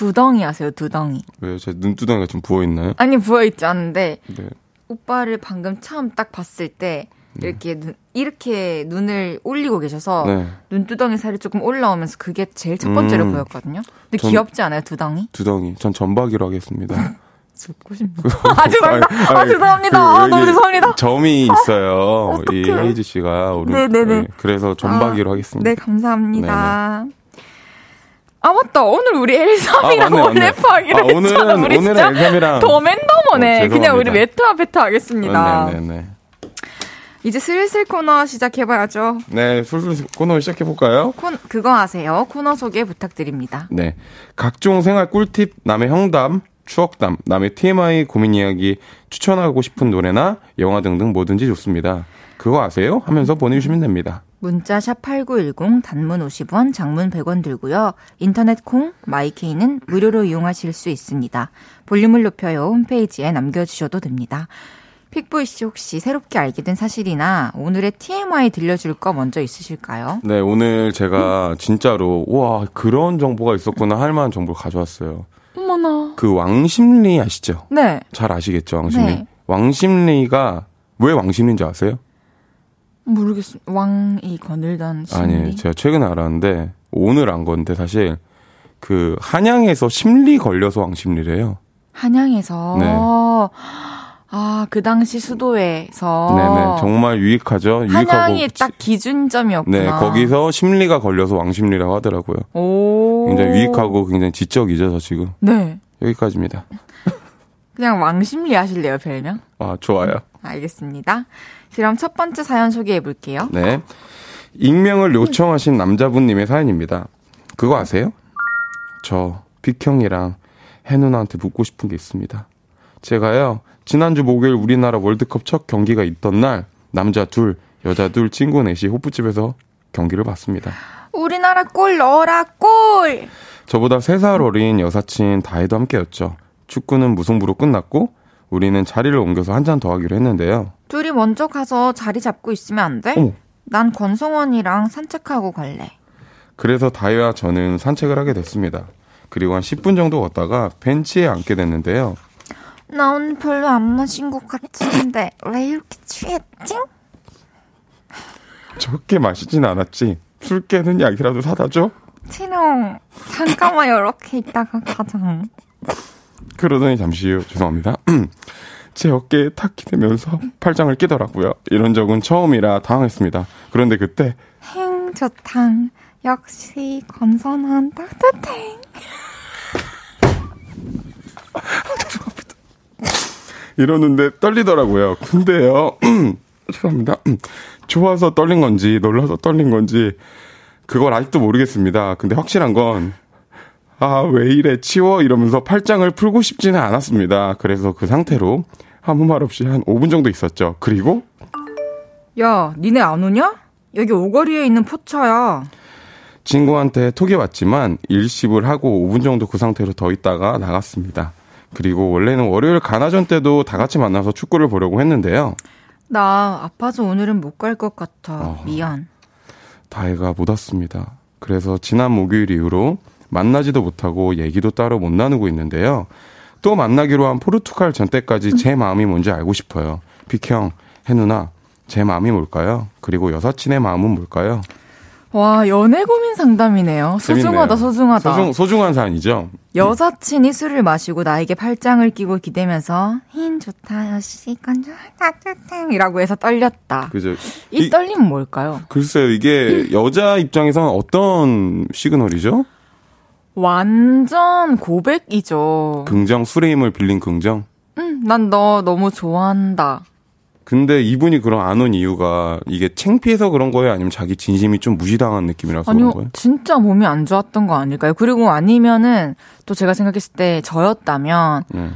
두덩이 아세요, 두덩이. 왜요? 제 눈두덩이가 좀 부어 있나요? 아니, 부어있지 않은데, 네. 오빠를 방금 처음 딱 봤을 때, 이렇게, 눈, 이렇게 눈을 올리고 계셔서, 네. 눈두덩이 살이 조금 올라오면서 그게 제일 첫 번째로 음. 보였거든요. 근데 전- 귀엽지 않아요, 두덩이? 두덩이. 전 전박이로 하겠습니다. 죽고 싶네. 아, 죄송합니다. 아니, 아, 죄송합니다. 그 아, 너무 죄송합니다. 점이 있어요. 이 어떡해. 헤이즈 씨가 오른. 네네네. 네, 그래서 전박이로 아, 하겠습니다. 네, 감사합니다. 아, 맞다. 오늘 우리 엘삼이랑. 원래프 하기로 아, 했잖아. 오늘은- 우리 오늘은 진짜 엘삼이랑- 더 맨더머네. 어, 그냥 우리. 메타 베타 하겠습니다. 네네네. 이제 슬슬 코너 시작해봐야죠. 네, 술술 코너 시작해볼까요? 콘, 그거 아세요? 코너 소개 부탁드립니다. 네. 각종 생활 꿀팁, 남의 형담, 추억담, 남의 TMI 고민 이야기, 추천하고 싶은 노래나 영화 등등 뭐든지 좋습니다. 그거 아세요? 하면서 보내주시면 됩니다. 문자 샵 8910 단문 50원, 장문 100원 들고요. 인터넷 콩, 마이케이는 무료로 이용하실 수 있습니다. 볼륨을 높여요 홈페이지에 남겨주셔도 됩니다. 픽보이 씨 혹시 새롭게 알게 된 사실이나 오늘의 TMI 들려줄 거 먼저 있으실까요? 네, 오늘 제가 진짜로, 와, 그런 정보가 있었구나 할 만한 정보를 가져왔어요. 어머나. 그 왕심리 아시죠? 네. 잘 아시겠죠, 왕심리? 네. 왕심리가 왜 왕심리인지 아세요? 모르겠습니다. 왕이 거늘던 심리. 아니, 제가 최근에 알았는데, 오늘 안 건데, 사실, 그, 한양에서 심리 걸려서 왕심리래요. 한양에서. 네. 아, 그 당시 수도에서. 네네. 정말 유익하죠? 한양이 딱 기준점이었구나. 네, 거기서 심리가 걸려서 왕심리라고 하더라고요. 오. 굉장히 유익하고 굉장히 지적이죠, 저 지금. 네. 여기까지입니다. 그냥 왕심리 하실래요, 별명? 아, 좋아요. 알겠습니다. 그럼 첫 번째 사연 소개해 볼게요. 네. 익명을 요청하신 남자분님의 사연입니다. 그거 아세요? 저, 빅형이랑 해 누나한테 묻고 싶은 게 있습니다. 제가요, 지난주 목요일 우리나라 월드컵 첫 경기가 있던 날, 남자 둘, 여자 둘, 친구 넷이 호프집에서 경기를 봤습니다. 우리나라 골 넣어라, 골! 저보다 3살 어린 여사친 다혜도 함께였죠. 축구는 무승부로 끝났고, 우리는 자리를 옮겨서 한 잔 더 하기로 했는데요. 둘이 먼저 가서 자리 잡고 있으면 안 돼? 어머. 난 권성원이랑 산책하고 갈래. 그래서 다혜와 저는 산책을 하게 됐습니다. 그리고 한 10분 정도 걷다가 벤치에 앉게 됐는데요. 나 오늘 별로 안 마신 것 같은데 왜 이렇게 취했지? 적게 마시진 않았지. 술 깨는 약이라도 사다 줘? 티롱 잠깐만 이렇게 있다가 가자. 그러더니 잠시 후 죄송합니다. 제 어깨에 탁 기대면서 팔짱을 끼더라고요. 이런 적은 처음이라 당황했습니다. 그런데 그때 행 좋당 역시 건선한 따뜻해. 이러는데 떨리더라고요. 근데요. 죄송합니다. 좋아서 떨린 건지 놀라서 떨린 건지 그걸 아직도 모르겠습니다. 근데 확실한 건 아, 왜 이래, 치워, 이러면서 팔짱을 풀고 싶지는 않았습니다. 그래서 그 상태로 아무 말 없이 한 5분 정도 있었죠. 그리고 야, 니네 안 오냐? 여기 오거리에 있는 포차야. 친구한테 톡이 왔지만 일십을 하고 5분 정도 그 상태로 더 있다가 나갔습니다. 그리고 원래는 월요일 가나전 때도 다 같이 만나서 축구를 보려고 했는데요. 나 아파서 오늘은 못 갈 것 같아. 어. 미안. 다혜가 못 왔습니다. 그래서 지난 목요일 이후로 만나지도 못하고 얘기도 따로 못 나누고 있는데요. 또 만나기로 한 포르투갈 전 때까지 제 마음이 뭔지 알고 싶어요. 빅형, 해누나, 제 마음이 뭘까요? 그리고 여사친의 마음은 뭘까요? 와, 연애 고민 상담이네요. 소중하다, 재밌네요. 소중하다. 소중, 소중한 사연이죠? 여사친이 술을 마시고 나에게 팔짱을 끼고 기대면서 흰 좋다, 여시, 건조, 따뜻해. 이라고 해서 떨렸다. 그죠? 이 이- 떨림은 뭘까요? 글쎄요, 이게 여자 입장에서는 어떤 시그널이죠? 완전 고백이죠. 긍정, 술의 힘을 빌린 긍정? 응, 난 너 너무 좋아한다. 근데 이분이 그럼 안 온 이유가 이게 창피해서 그런 거예요? 아니면 자기 진심이 좀 무시당한 느낌이라서 그런 아니요, 거예요? 진짜 몸이 안 좋았던 거 아닐까요? 그리고 아니면은 또 제가 생각했을 때 저였다면 음.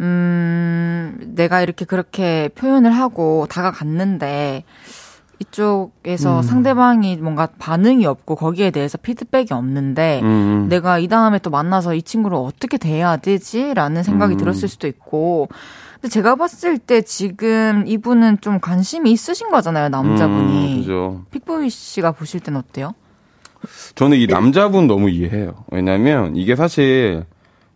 음, 내가 이렇게 그렇게 표현을 하고 다가갔는데 이쪽에서 상대방이 뭔가 반응이 없고 거기에 대해서 피드백이 없는데 음. 내가 이 다음에 또 만나서 이 친구를 어떻게 대해야 되지라는 생각이 음. 들었을 수도 있고 근데 제가 봤을 때 지금 이분은 좀 관심이 있으신 거잖아요 남자분이 음, 그죠. 픽보이 씨가 보실 땐 어때요? 저는 이 남자분 너무 이해해요. 왜냐면 이게 사실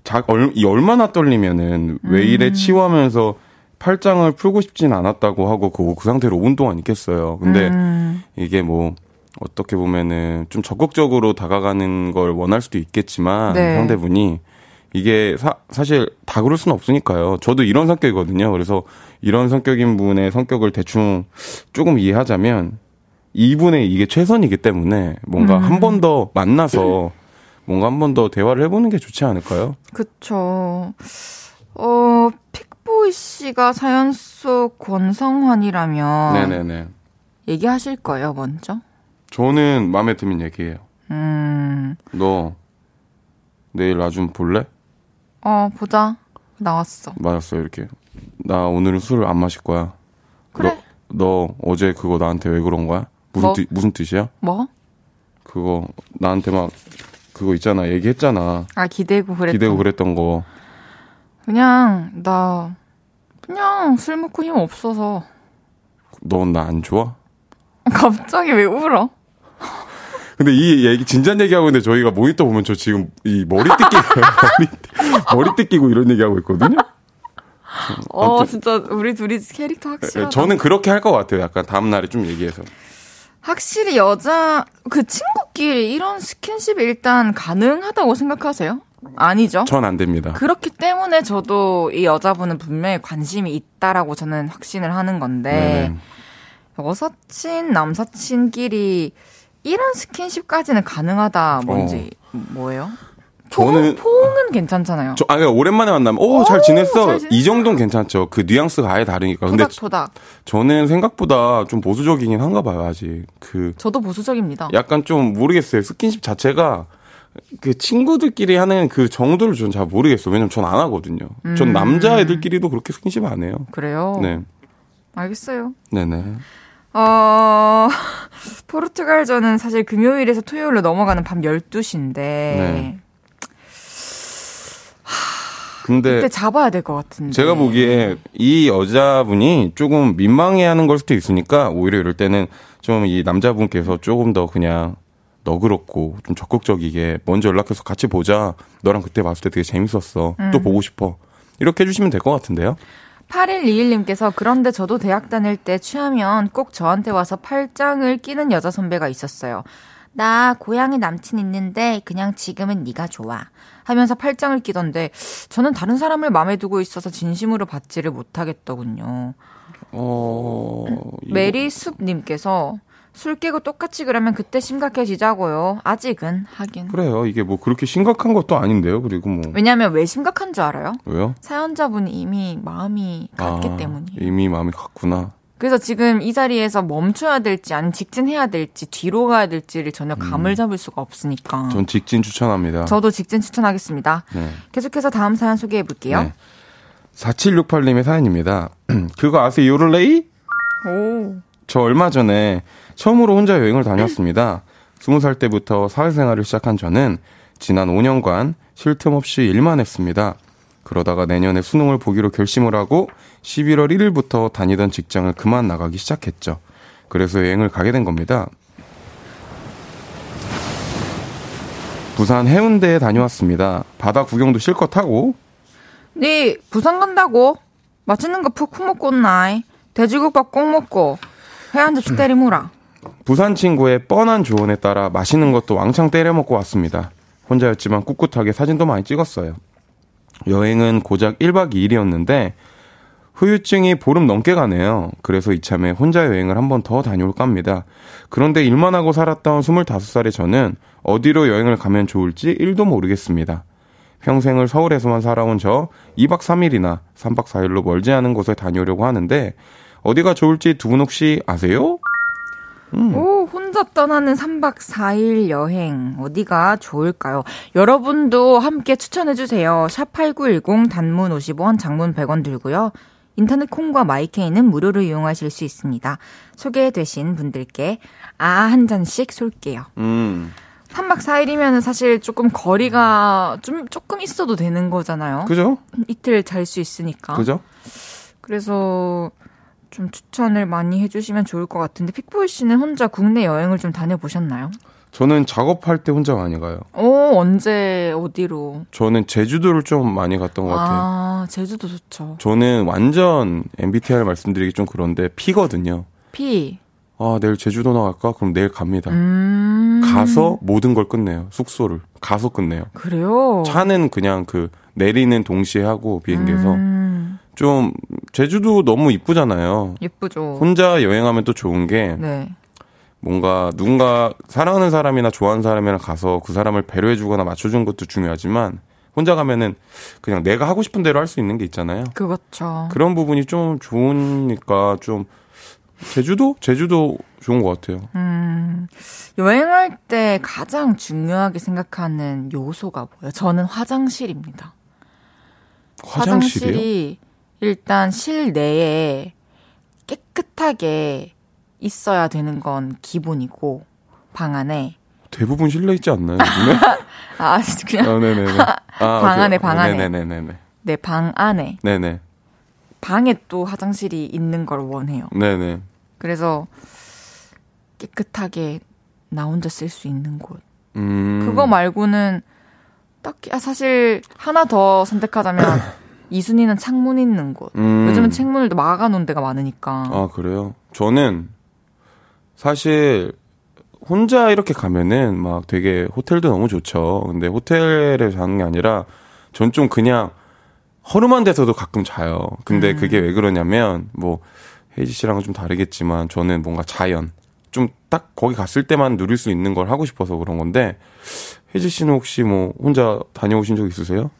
자, 얼, 이 얼마나 떨리면은 왜 이래 치워하면서 팔짱을 풀고 싶진 않았다고 하고 그, 그 상태로 5분 동안 있겠어요. 근데 음, 이게 뭐 어떻게 보면은 좀 적극적으로 다가가는 걸 원할 수도 있겠지만 네. 상대분이 이게 사, 사실 다 그럴 수는 없으니까요. 저도 이런 성격이거든요. 그래서 이런 성격인 분의 성격을 대충 조금 이해하자면 이분의 이게 최선이기 때문에 뭔가 한번 더 만나서 뭔가 한 번 더 대화를 해보는 게 좋지 않을까요? 그쵸. 어, 픽 보이 씨가 사연 속 권성환이라면 네네네. 얘기하실 거예요, 먼저? 저는 마음에 들면 얘기해요. 음, 너 내일 나 좀 볼래? 어, 보자. 나왔어. 맞았어요 이렇게 나 오늘은 술을 안 마실 거야 그래. 너, 너 어제 그거 나한테 왜 그런 거야? 무슨 뭐? 뜻 무슨 뜻이야? 뭐? 그거 나한테 막 그거 있잖아 얘기했잖아 아 기대고 그랬던 기대고 그랬던 거 그냥 나 그냥 술 먹고 힘 없어서 넌 나 안 좋아? 갑자기 왜 울어? 근데 이 얘기 진지한 얘기하고 있는데 저희가 모니터 보면 저 지금 이 머리 뜯기고 머리, 머리 뜯기고 이런 얘기하고 있거든요. 어 진짜 우리 둘이 캐릭터 확실하다. 저는 그렇게 할 것 같아요. 약간 다음 날에 좀 얘기해서. 확실히 여자 그 친구끼리 이런 스킨십이 일단 가능하다고 생각하세요? 아니죠? 전 안 됩니다. 그렇기 때문에 저도 이 여자분은 분명히 관심이 있다라고 저는 확신을 하는 건데 네네. 여사친 남사친끼리 이런 스킨십까지는 가능하다 뭔지 뭐예요? 저는- 포옹, 은 괜찮잖아요. 저, 아니, 오랜만에 만나면, 오, 잘 오, 지냈어. 잘. 이 정도는 괜찮죠. 그 뉘앙스가 아예 다르니까. 근데 토닥토닥. 저는 생각보다 좀 보수적이긴 한가 봐요, 아직. 그, 저도 보수적입니다. 약간 좀 모르겠어요. 스킨십 자체가 그 친구들끼리 하는 그 정도를 전잘 모르겠어요. 왜냐면 전 안 하거든요. 음. 전 남자애들끼리도 그렇게 스킨십 안 해요. 그래요? 네. 알겠어요. 네네. 어, 포르투갈전은 사실 금요일에서 토요일로 넘어가는 밤 12시인데. 네. 근데 그때 잡아야 될 것 같은데. 제가 보기에 이 여자분이 조금 민망해 하는 걸 수도 있으니까 오히려 이럴 때는 좀 이 남자분께서 조금 더 그냥 너그럽고 좀 적극적이게 먼저 연락해서 같이 보자. 너랑 그때 봤을 때 되게 재밌었어. 음. 또 보고 싶어. 이렇게 해주시면 될 것 같은데요. 8121님께서 그런데 저도 대학 다닐 때 취하면 꼭 저한테 와서 팔짱을 끼는 여자 선배가 있었어요. 나 고향에 남친 있는데 그냥 지금은 네가 좋아. 하면서 팔짱을 끼던데 저는 다른 사람을 마음에 두고 있어서 진심으로 받지를 못하겠더군요. 어, 메리숲님께서 술 깨고 똑같이 그러면 그때 심각해지자고요. 아직은 하긴. 그래요. 이게 뭐 그렇게 심각한 것도 아닌데요. 그리고 뭐 왜냐면 왜 심각한 줄 알아요? 왜요? 사연자분이 이미 마음이 갔기 아, 때문이에요. 이미 마음이 갔구나. 그래서 지금 이 자리에서 멈춰야 될지 아니면 직진해야 될지 뒤로 가야 될지를 전혀 감을 잡을 수가 없으니까. 음. 전 직진 추천합니다. 저도 직진 추천하겠습니다. 네. 계속해서 다음 사연 소개해 볼게요. 네. 4768님의 사연입니다. 그거 아세요? 요를레이? 오. 저 얼마 전에 처음으로 혼자 여행을 다녔습니다. 20살 때부터 사회생활을 시작한 저는 지난 5년간 쉴 틈 없이 일만 했습니다. 그러다가 내년에 수능을 보기로 결심을 하고 11월 1일부터 다니던 직장을 그만 나가기 시작했죠. 그래서 여행을 가게 된 겁니다. 부산 해운대에 다녀왔습니다. 바다 구경도 실컷 하고 네 부산 간다고? 맛있는 거 푹푹 먹고 온나이. 돼지국밥 꼭 먹고 회한 접시 때리무라. 부산 친구의 뻔한 조언에 따라 맛있는 것도 왕창 때려 먹고 왔습니다. 혼자였지만 꿋꿋하게 사진도 많이 찍었어요. 여행은 고작 1박 2일이었는데 후유증이 보름 넘게 가네요. 그래서 이참에 혼자 여행을 한 번 더 다녀올까 합니다. 그런데 일만 하고 살았던 25살의 저는 어디로 여행을 가면 좋을지 1도 모르겠습니다. 평생을 서울에서만 살아온 저 2박 3일이나 3박 4일로 멀지 않은 곳에 다녀오려고 하는데 어디가 좋을지 두 분 혹시 아세요? 오, 혼자 떠나는 3박 4일 여행. 어디가 좋을까요? 여러분도 함께 추천해 주세요. 샵8910 단문 50원, 장문 100원 들고요. 인터넷 콩과 마이케이는 무료로 이용하실 수 있습니다. 소개되신 분들께 아 한 잔씩 쏠게요. 음. 3박 4일이면 사실 조금 거리가 좀 조금 있어도 되는 거잖아요. 그죠? 이틀 잘 수 있으니까. 그죠? 그래서 좀 추천을 많이 해주시면 좋을 것 같은데 픽보이 씨는 혼자 국내 여행을 좀 다녀보셨나요? 저는 작업할 때 혼자 많이 가요. 오 언제 어디로? 저는 제주도를 좀 많이 갔던 것 같아요. 아 제주도 좋죠. 저는 완전 MBTI 말씀드리기 좀 그런데 P거든요. 피. 아, 내일 제주도 나갈까? 그럼 내일 갑니다. 음. 가서 모든 걸 끝내요. 숙소를. 가서 끝내요. 그래요. 차는 그냥 그 내리는 동시에 하고 비행기에서 음, 좀 제주도 너무 이쁘잖아요. 예쁘죠. 혼자 여행하면 또 좋은 게 네. 뭔가 누군가 사랑하는 사람이나 좋아하는 사람이랑 가서 그 사람을 배려해 주거나 맞춰 주는 것도 중요하지만 혼자 가면은 그냥 내가 하고 싶은 대로 할 수 있는 게 있잖아요. 그렇죠. 그런 부분이 좀 좋으니까 좀 제주도 제주도 좋은 것 같아요. 음, 여행할 때 가장 중요하게 생각하는 요소가 뭐예요? 저는 화장실입니다. 화장실이요? 화장실이 일단 실내에 깨끗하게 있어야 되는 건 기본이고 방 안에 대부분 실내 있지 않나요? 아 그냥 아, 네네네. 아, 방 안에, 방 안에. 네네네네. 내방 안에 네네. 방에 또 화장실이 있는 걸 원해요. 네네. 그래서 깨끗하게 나 혼자 쓸 수 있는 곳. 음. 그거 말고는 딱히 아, 사실 하나 더 선택하자면 이순이는 창문 있는 곳. 음. 요즘은 창문을 막아놓은 데가 많으니까. 아, 그래요? 저는 사실 혼자 이렇게 가면은 막 되게 호텔도 너무 좋죠. 근데 호텔에 자는 게 아니라 전 좀 그냥 허름한 데서도 가끔 자요. 근데 음. 그게 왜 그러냐면 뭐 혜지 씨랑은 좀 다르겠지만 저는 뭔가 자연 좀 딱 거기 갔을 때만 누릴 수 있는 걸 하고 싶어서 그런 건데 혜지 씨는 혹시 뭐 혼자 다녀오신 적 있으세요?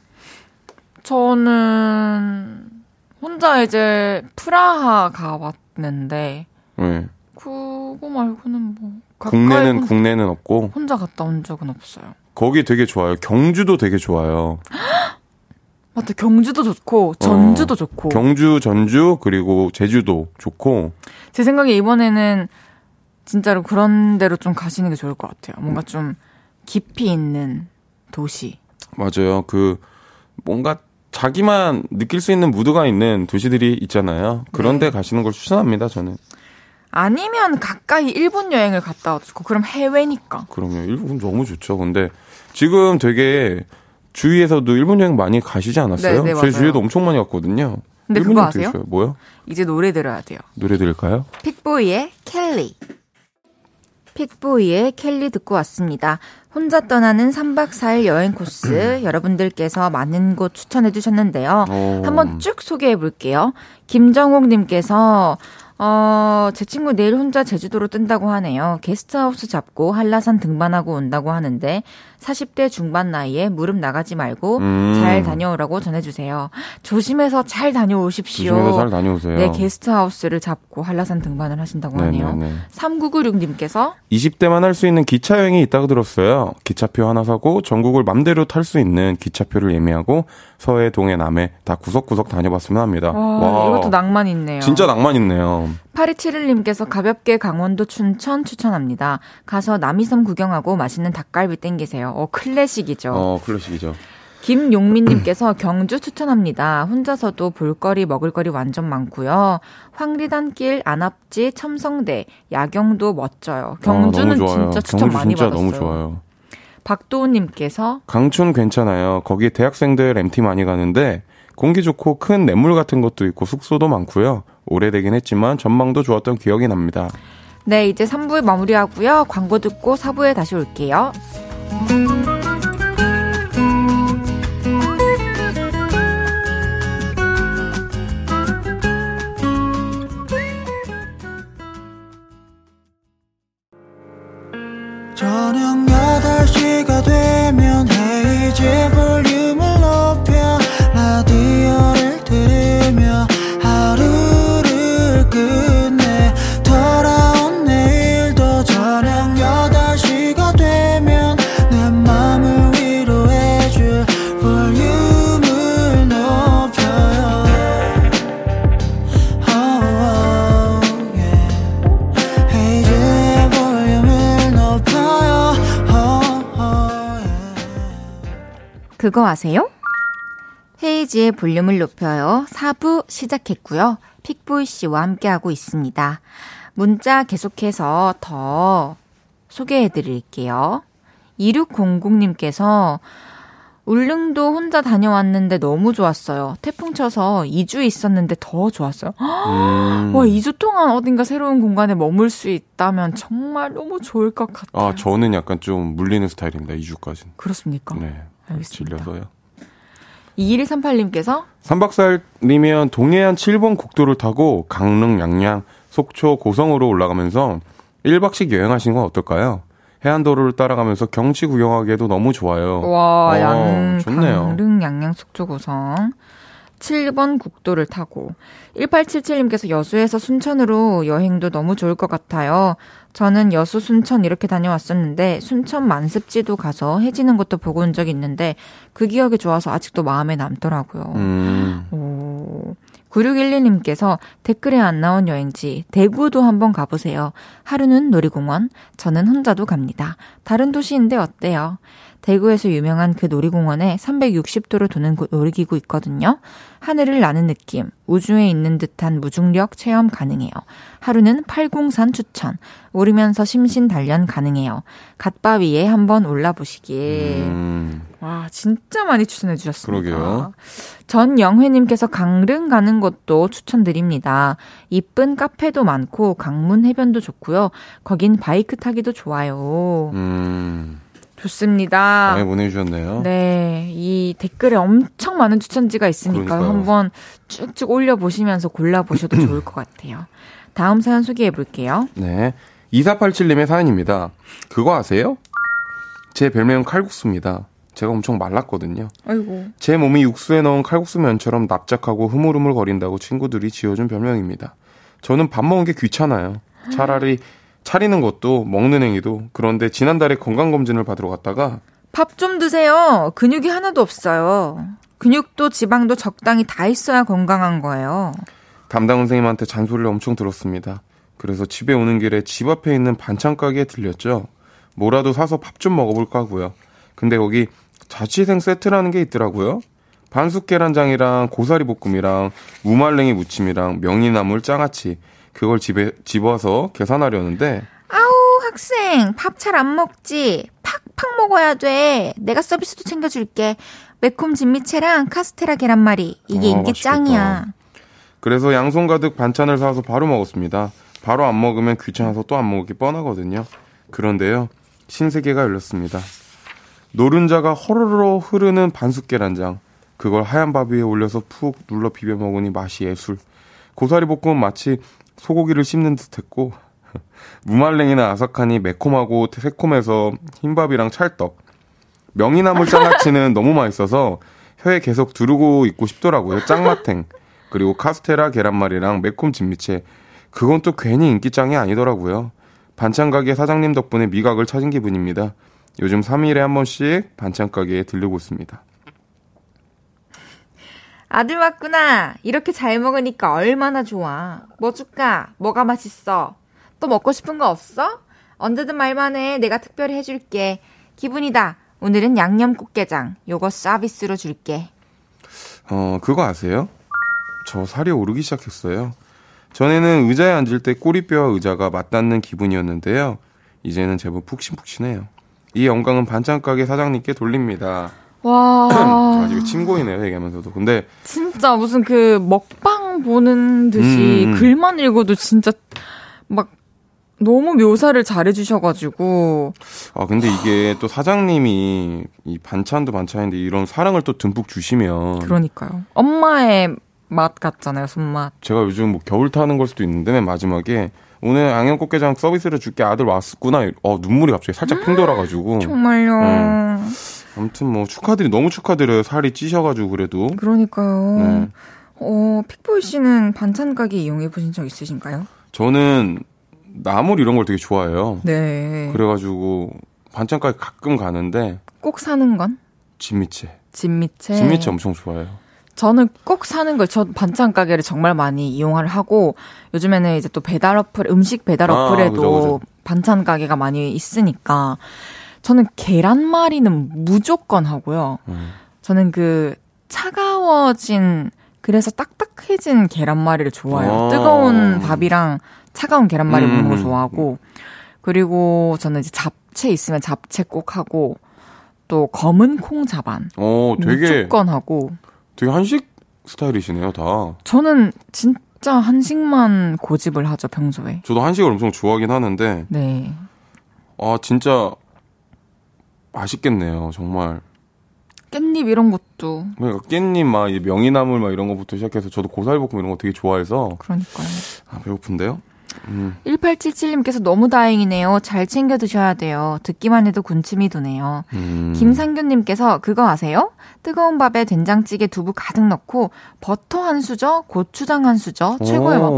저는 혼자 이제 프라하 가봤는데 네. 그거 말고는 뭐 국내는 혼- 국내는 없고 혼자 갔다 온 적은 없어요. 거기 되게 좋아요. 경주도 되게 좋아요. 맞다 경주도 좋고 전주도 좋고 어. 경주, 전주 그리고 제주도 좋고 제 생각에 이번에는 진짜로 그런 데로 좀 가시는 게 좋을 것 같아요. 뭔가 좀 깊이 있는 도시. 맞아요. 그 뭔가 자기만 느낄 수 있는 무드가 있는 도시들이 있잖아요. 그런 네. 데 가시는 걸 추천합니다. 저는. 아니면 가까이 일본 여행을 갔다 와도 좋고 그럼 해외니까. 그럼요. 일본 너무 좋죠. 근데 지금 되게 주위에서도 일본 여행 많이 가시지 않았어요? 네, 네, 저희. 주위에도 엄청 많이 갔거든요. 근데 그거 아세요? 뭐요? 이제 노래 들어야 돼요. 노래 들을까요? 픽보이의 켈리. 픽보이의 켈리 듣고 왔습니다. 혼자 떠나는 3박 4일 여행 코스 여러분들께서 많은 곳 추천해 주셨는데요. 오. 한번 쭉 소개해 볼게요. 김정옥 님께서 어, 제 친구 내일 혼자 제주도로 뜬다고 하네요. 게스트하우스 잡고 한라산 등반하고 온다고 하는데 40대 중반 나이에 무릎 나가지 말고 음. 잘 다녀오라고 전해주세요. 조심해서 잘 다녀오십시오. 조심해서 잘 다녀오세요. 네, 게스트하우스를 잡고 한라산 등반을 하신다고 하네요. 네네네. 3996님께서 20대만 할 수 있는 기차 여행이 있다고 들었어요. 기차표 하나 사고 전국을 맘대로 탈 수 있는 기차표를 예매하고 서해, 동해, 남해 다 구석구석 다녀봤으면 합니다. 와, 이것도 낭만 있네요. 진짜 낭만 있네요. 8271님께서 가볍게 강원도 춘천 추천합니다. 가서 남이섬 구경하고 맛있는 닭갈비 땡기세요. 어, 클래식이죠. 어, 클래식이죠. 김용민님께서 경주 추천합니다. 혼자서도 볼거리, 먹을거리 완전 많고요. 황리단길, 안압지, 첨성대, 야경도 멋져요. 경주는 아, 너무 좋아요. 진짜 추천 경주 많이 진짜 받았어요. 너무 좋아요. 박도훈님께서 강춘 괜찮아요. 거기 대학생들 MT 많이 가는데 공기 좋고 큰 냇물 같은 것도 있고 숙소도 많고요. 오래되긴 했지만 전망도 좋았던 기억이 납니다. 네, 이제 3부에 마무리하고요. 광고 듣고 4부에 다시 올게요. 저녁 8시가 되면 헤이즈 볼륨을 그거 아세요? 헤이지의 볼륨을 높여요. 4부 시작했고요. 픽보이 씨와 함께하고 있습니다. 문자 계속해서 더 소개해 드릴게요. 2600님께서 울릉도 혼자 다녀왔는데 너무 좋았어요. 태풍 쳐서 2주 있었는데 더 좋았어요. 음. 와, 2주 동안 어딘가 새로운 공간에 머물 수 있다면 정말 너무 좋을 것 같아요. 아, 저는 약간 좀 물리는 스타일입니다. 2주까지는. 그렇습니까? 네. 알겠습니다. 질려서요. 2138님께서 3박 4일이면 동해안 7번 국도를 타고 강릉, 양양, 속초, 고성으로 올라가면서 1박씩 여행하신 건 어떨까요? 해안도로를 따라가면서 경치 구경하기에도 너무 좋아요. 와, 어, 양, 좋네요. 강릉, 양양, 속초, 고성. 7번 국도를 타고. 1877님께서 여수에서 순천으로 여행도 너무 좋을 것 같아요. 저는 여수, 순천 이렇게 다녀왔었는데, 순천 만습지도 가서 해지는 것도 보고 온 적이 있는데, 그 기억이 좋아서 아직도 마음에 남더라고요. 음, 오. 9611님께서 댓글에 안 나온 여행지, 대구도 한번 가보세요. 하루는 놀이공원, 저는 혼자도 갑니다. 다른 도시인데 어때요? 대구에서 유명한 그 놀이공원에 360도로 도는 놀이기구 있거든요. 하늘을 나는 느낌, 우주에 있는 듯한 무중력 체험 가능해요. 하루는 팔공산 추천, 오르면서 심신 단련 가능해요. 갓바위에 한번 올라보시길. 음. 와, 진짜 많이 추천해 주셨습니다. 그러게요. 전영회님께서 강릉 가는 것도 추천드립니다. 이쁜 카페도 많고 강문 해변도 좋고요. 거긴 바이크 타기도 좋아요. 음. 좋습니다. 많이 보내주셨네요. 네. 이 댓글에 엄청 많은 추천지가 있으니까 한번 쭉쭉 올려보시면서 골라보셔도 좋을 것 같아요. 다음 사연 소개해 볼게요. 네. 2487님의 사연입니다. 그거 아세요? 제 별명은 칼국수입니다. 제가 엄청 말랐거든요. 아이고. 제 몸이 육수에 넣은 칼국수 면처럼 납작하고 흐물흐물 거린다고 친구들이 지어준 별명입니다. 저는 밥 먹은 게 귀찮아요. 차라리 차리는 것도 먹는 행위도 그런데 지난달에 건강검진을 받으러 갔다가 밥 좀 드세요. 근육이 하나도 없어요. 근육도 지방도 적당히 다 있어야 건강한 거예요. 담당 선생님한테 잔소리를 엄청 들었습니다. 그래서 집에 오는 길에 집 앞에 있는 반찬 가게에 들렸죠. 뭐라도 사서 밥 좀 먹어볼까 하고요. 근데 거기 자취생 세트라는 게 있더라고요. 반숙 계란장이랑 고사리 볶음이랑 무말랭이 무침이랑 명이나물 장아찌 그걸 집에 집어서 계산하려는데 아우 학생 밥 잘 안 먹지. 팍팍 먹어야 돼. 내가 서비스도 챙겨줄게. 매콤 진미채랑 카스테라 계란말이. 이게 어, 인기 맛있겠다. 짱이야. 그래서 양손 가득 반찬을 사서 바로 먹었습니다. 바로 안 먹으면 귀찮아서 또 안 먹기 뻔하거든요. 그런데요 신세계가 열렸습니다. 노른자가 허르르 흐르는 반숙 계란장. 그걸 하얀 밥 위에 올려서 푹 눌러 비벼 먹으니 맛이 예술. 고사리 볶음은 마치 소고기를 씹는 듯 했고, 무말랭이나 아삭하니 매콤하고 새콤해서 흰밥이랑 찰떡. 명이나물 장아찌는 너무 맛있어서 혀에 계속 두르고 있고 싶더라고요. 짱마탱. 그리고 카스테라 계란말이랑 매콤 진미채. 그건 또 괜히 인기짱이 아니더라고요. 반찬 가게 사장님 덕분에 미각을 찾은 기분입니다. 요즘 3일에 한 번씩 반찬 가게에 들르고 있습니다. 아들 왔구나. 이렇게 잘 먹으니까 얼마나 좋아. 뭐 줄까? 뭐가 맛있어? 또 먹고 싶은 거 없어? 언제든 말만 해. 내가 특별히 해줄게. 기분이다. 오늘은 양념 꽃게장. 요거 서비스로 줄게. 어, 그거 아세요? 저 살이 오르기 시작했어요. 전에는 의자에 앉을 때 꼬리뼈와 의자가 맞닿는 기분이었는데요. 이제는 제법 푹신푹신해요. 이 영광은 반찬 가게 사장님께 돌립니다. 와. 아, 이거 침 고이네요, 얘기하면서도. 근데. 진짜 무슨 그 먹방 보는 듯이 음. 글만 읽어도 진짜 막 너무 묘사를 잘해 주셔가지고. 아, 근데 이게 또 사장님이 이 반찬도 반찬인데 이런 사랑을 또 듬뿍 주시면. 그러니까요. 엄마의 맛 같잖아요, 손맛. 제가 요즘 뭐 겨울 타는 걸 수도 있는데 맨 마지막에 오늘 양념꽃게장 서비스를 줄게 아들 왔구나. 어, 눈물이 갑자기 살짝 핑 돌아가지고. 정말요. 음. 아무튼 뭐 축하드리 너무 축하드려요. 살이 찌셔가지고 그래도. 그러니까요. 네. 어 픽보이 씨는 반찬 가게 이용해 보신 적 있으신가요? 저는 나물 이런 걸 되게 좋아해요. 네. 그래가지고 반찬 가게 가끔 가는데. 꼭 사는 건? 진미채. 진미채. 진미채 엄청 좋아해요. 저는 꼭 사는 걸, 저 반찬 가게를 정말 많이 이용을 하고, 요즘에는 이제 또 배달 어플, 음식 배달 아, 어플에도 아, 그죠, 그죠. 반찬 가게가 많이 있으니까, 저는 계란말이는 무조건 하고요. 음. 저는 그 차가워진 그래서 딱딱해진 계란말이를 좋아해요. 오. 어. 뜨거운 밥이랑 차가운 계란말이 음. 먹는 거 좋아하고 그리고 저는 이제 잡채 있으면 잡채 꼭 하고 또 검은 콩 자반 어, 되게 무조건 하고 되게 한식 스타일이시네요, 다. 저는 진짜 한식만 고집을 하죠, 평소에. 저도 한식을 엄청 좋아하긴 하는데. 네. 아, 진짜 맛있겠네요, 정말. 깻잎 이런 것도. 그러니까 깻잎 막 명이나물 막 이런 거부터 시작해서 저도 고사리볶음 이런 거 되게 좋아해서. 그러니까요. 아, 배고픈데요? 음. 1877님께서 너무 다행이네요. 잘 챙겨 드셔야 돼요. 듣기만 해도 군침이 도네요. 음. 김상균님께서 그거 아세요? 뜨거운 밥에 된장찌개 두부 가득 넣고 버터 한 수저, 고추장 한 수저, 최고의 밥.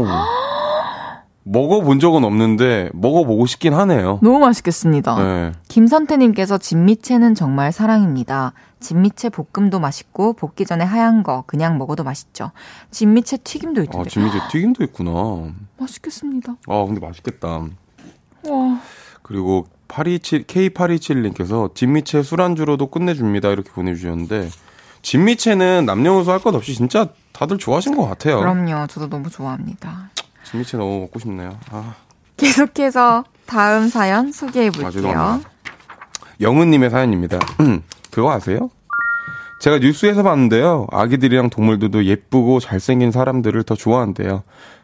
먹어본 적은 없는데 먹어보고 싶긴 하네요. 너무 맛있겠습니다. 네. 김선태님께서 진미채는 정말 사랑입니다. 진미채 볶음도 맛있고 볶기 전에 하얀 거 그냥 먹어도 맛있죠. 진미채 튀김도 아, 있던데. 진미채 튀김도 있구나. 맛있겠습니다. 아, 근데 맛있겠다. 와. 그리고 827, K827님께서 진미채 술안주로도 끝내줍니다. 이렇게 보내주셨는데, 진미채는 남녀노소 할 것 없이 진짜 다들 좋아하신 것 같아요. 그럼요. 저도 너무 좋아합니다. 진미채 너무 먹고 싶네요. 아, 계속해서 다음 사연 소개해 아, 볼게요. 죄송합니다. 영은님의 사연입니다. 그거 아세요? 제가 뉴스에서 봤는데요. 아기들이랑 동물들도 예쁘고 잘생긴 사람들을 더 좋아한대요.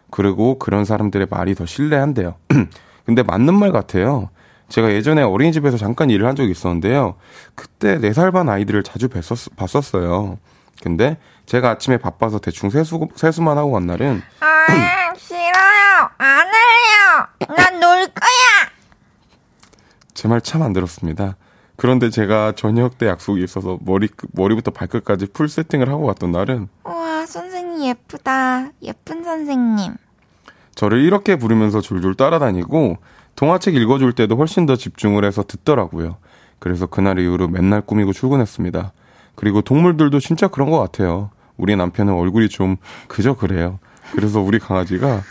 그리고 그런 사람들의 말이 더 신뢰한대요. 근데 맞는 말 같아요. 제가 예전에 어린이집에서 잠깐 일을 한 적이 있었는데요. 그때 4살 반 아이들을 자주 뵀었, 봤었어요. 근데 제가 아침에 바빠서 대충 세수, 세수만 하고 간 날은 아, 싫어요. 안 할래요. 난 놀 거야. 제 말 참 안 들었습니다. 그런데 제가 저녁 때 약속이 있어서 머리, 머리부터 발끝까지 풀 세팅을 하고 갔던 날은 우와, 선생님 예쁘다. 예쁜 선생님. 저를 이렇게 부르면서 줄줄 따라다니고 동화책 읽어줄 때도 훨씬 더 집중을 해서 듣더라고요. 그래서 그날 이후로 맨날 꾸미고 출근했습니다. 그리고 동물들도 진짜 그런 것 같아요. 우리 남편은 얼굴이 좀 그저 그래요. 그래서 우리 강아지가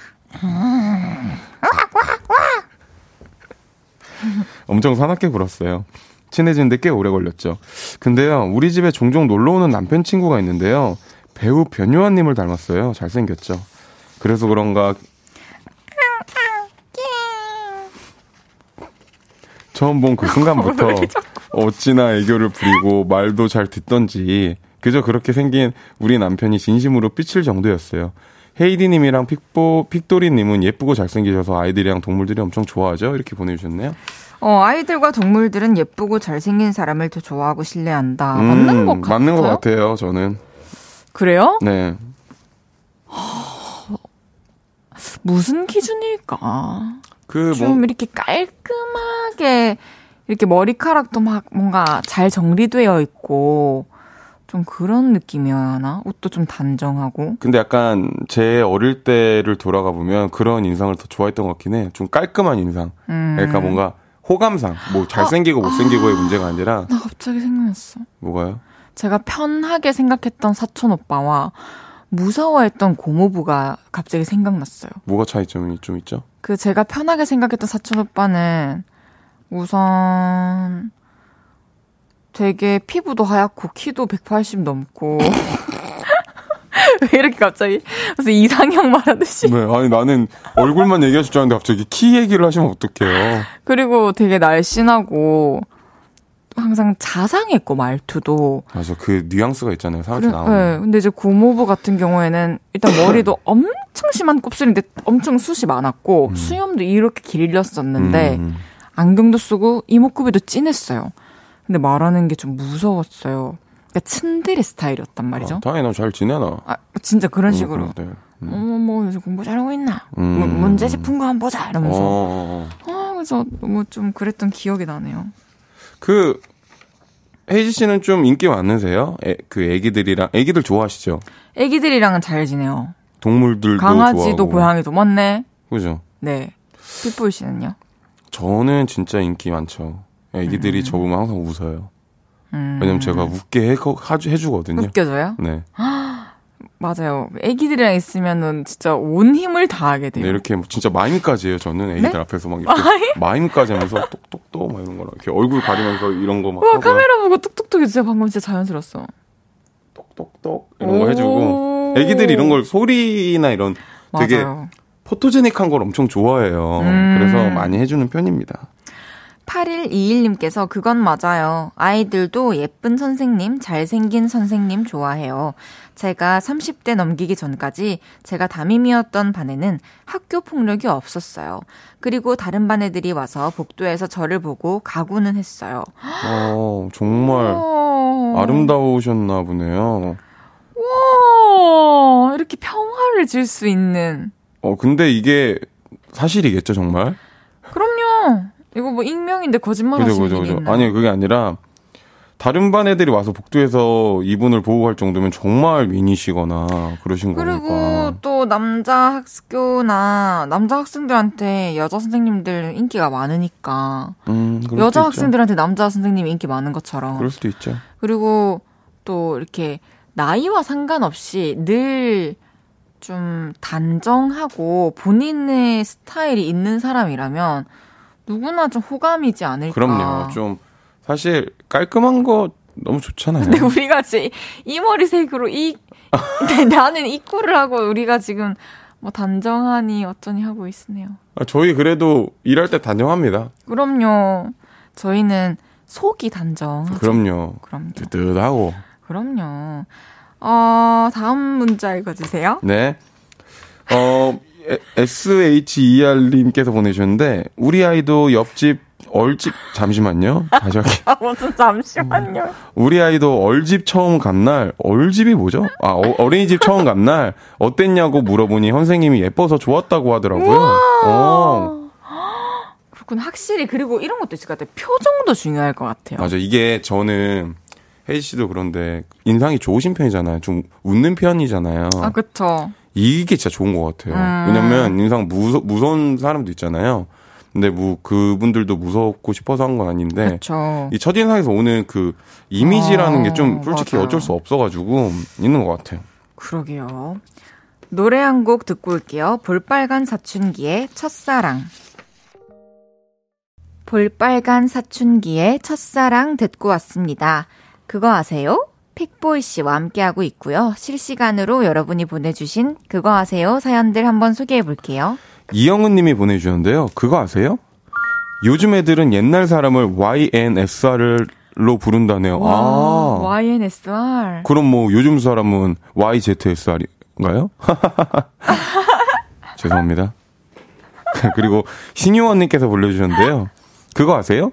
엄청 사납게 굴었어요. 친해지는데 꽤 오래 걸렸죠. 근데요, 우리 집에 종종 놀러 오는 남편 친구가 있는데요. 배우 변요한님을 닮았어요. 잘생겼죠. 그래서 그런가 처음 본 그 순간부터 어찌나 애교를 부리고 말도 잘 듣던지 그저 그렇게 생긴 우리 남편이 진심으로 삐칠 정도였어요. 헤이디님이랑 픽보, 픽도리님은 예쁘고 잘생기셔서 아이들이랑 동물들이 엄청 좋아하죠? 이렇게 보내주셨네요. 어, 아이들과 동물들은 예쁘고 잘생긴 사람을 더 좋아하고 신뢰한다. 맞는 음, 것 같아요. 맞는 것 같아요, 저는. 그래요? 네. 무슨 기준일까? 그, 좀 뭐, 이렇게 깔끔하게 이렇게 머리카락도 막 뭔가 잘 정리되어 있고 좀 그런 느낌이었나? 옷도 좀 단정하고. 근데 약간 제 어릴 때를 돌아가 보면 그런 인상을 더 좋아했던 것 같긴 해. 좀 깔끔한 인상. 음. 그러니까 뭔가 호감상, 뭐 잘생기고 못생기고의 문제가 아니라, 나 갑자기 생각났어. 뭐가요? 제가 편하게 생각했던 사촌 오빠와 무서워했던 고모부가 갑자기 생각났어요. 뭐가 차이점이 좀 있죠? 그 제가 편하게 생각했던 사촌 오빠는 우선 되게 피부도 하얗고 키도 180 넘고 왜 이렇게 갑자기 무슨 이상형 말하듯이 네, 아니 나는 얼굴만 얘기하실 줄 알았는데 갑자기 키 얘기를 하시면 어떡해요. 그리고 되게 날씬하고 항상 자상했고 말투도 맞아, 그 뉘앙스가 있잖아요. 사람한테 그래, 나오는. 네, 근데 이제 고모부 같은 경우에는 일단 머리도 엄청 심한 곱슬인데 엄청 숱이 많았고 수염도 이렇게 길렀었는데 음. 안경도 쓰고 이목구비도 진했어요. 근데 말하는 게 좀 무서웠어요. 그러니까 츤데레 스타일이었단 말이죠. 아, 다행히 잘 지내나. 아, 진짜 그런 식으로. 음, 네. 음. 어머, 뭐, 요새 공부 잘하고 있나? 음. 뭐, 문제 짚은 거 한번 보자, 어, 이러면서. 어, 어. 아, 그래서 너무 좀 그랬던 기억이 나네요. 그 헤이지 씨는 좀 인기 많으세요? 애, 그 애기들이랑 애기들 좋아하시죠? 애기들이랑은 잘 지내요. 동물들도 강아지도 좋아하고. 고양이도 많네. 그죠? 네. pitbull 씨는요? 저는 진짜 인기 많죠. 애기들이 저 보면 항상 웃어요. 음. 왜냐면 제가 웃게 해, 해주거든요. 웃겨져요? 네. 맞아요. 애기들이랑 있으면은 진짜 온 힘을 다하게 돼요. 네, 이렇게 뭐 진짜 마임까지 해요. 저는 애기들 네? 앞에서 막 이렇게 마임까지 하면서 똑똑똑 막 이런 거랑 이렇게 얼굴 가리면서 이런 거막 와, 카메라 보고 뚝뚝뚝 해주세요. 방금 진짜 자연스러웠어. 똑똑똑 이런 거 오. 해주고 애기들이 이런 걸 소리나 이런 되게 맞아요. 포토제닉한 걸 엄청 좋아해요. 음. 그래서 많이 해주는 편입니다. 8121님께서 그건 맞아요. 아이들도 예쁜 선생님, 잘생긴 선생님 좋아해요. 제가 30대 넘기기 전까지 제가 담임이었던 반에는 학교 폭력이 없었어요. 그리고 다른 반 애들이 와서 복도에서 저를 보고 가구는 했어요. 어, 정말 어. 아름다우셨나 보네요. 와, 이렇게 평화를 줄수 있는. 어, 근데 이게 사실이겠죠, 정말? 그럼요. 이거 뭐 익명인데 거짓말 그죠, 하시는 그죠, 그죠. 아니, 그게 아니라, 다른 반 애들이 와서 복도에서 이분을 보호할 정도면 정말 미니시거나 그러신 그리고 거니까. 또 남자 학교나 남자 학생들한테 여자 선생님들 인기가 많으니까 음, 여자. 학생들한테 남자 선생님이 인기 많은 것처럼 그럴 수도 있죠. 그리고 또 이렇게 나이와 상관없이 늘 좀 단정하고 본인의 스타일이 있는 사람이라면 누구나 좀 호감이지 않을까. 그럼요. 좀 사실 깔끔한 거 너무 좋잖아요. 근데 우리가 지금 이 머리색으로 이 나는 이 꼴을 하고 우리가 지금 뭐 단정하니 어쩌니 하고 있으네요. 아, 저희 그래도 일할 때 단정합니다. 그럼요. 저희는 속이 단정. 그럼요. 그럼요. 뜨뜻하고. 그럼요. 어, 다음 문자 읽어주세요. 네. 어, SHER님께서 보내주셨는데, 우리 아이도 옆집, 얼집, 잠시만요. 다시 할게요. 아, 무슨 잠시만요. 우리 아이도 얼집 처음 간 날, 얼집이 뭐죠? 아, 어, 린이집 처음 간 날, 어땠냐고 물어보니 선생님이 예뻐서 좋았다고 하더라고요. 어, 그렇군. 확실히, 그리고 이런 것도 있을 것 같아요. 표정도 중요할 것 같아요. 맞아. 이게 저는, 혜지 씨도 그런데, 인상이 좋으신 편이잖아요. 좀 웃는 편이잖아요. 아, 그쵸. 이게 진짜 좋은 것 같아요. 음. 왜냐면 인상 무서, 무서운 사람도 있잖아요. 근데 뭐 그분들도 무섭고 싶어서 한 건 아닌데 그쵸. 이 첫인상에서 오는 그 이미지라는 어, 게좀 솔직히 맞아요. 어쩔 수 없어가지고 있는 것 같아요. 그러게요. 노래 한 곡 듣고 올게요. 볼빨간 사춘기의 첫사랑. 볼빨간 사춘기의 첫사랑 듣고 왔습니다. 그거 아세요? 픽보이 씨와 함께하고 있고요. 실시간으로 여러분이 보내주신 그거 아세요? 사연들 한번 소개해 볼게요. 이영은 님이 보내주셨는데요. 그거 아세요? 요즘 애들은 옛날 사람을 YNSR로 부른다네요. 아. YNSR. 그럼 뭐 요즘 사람은 YZSR인가요? 죄송합니다. 그리고 신유원 님께서 불러주셨는데요. 그거 아세요?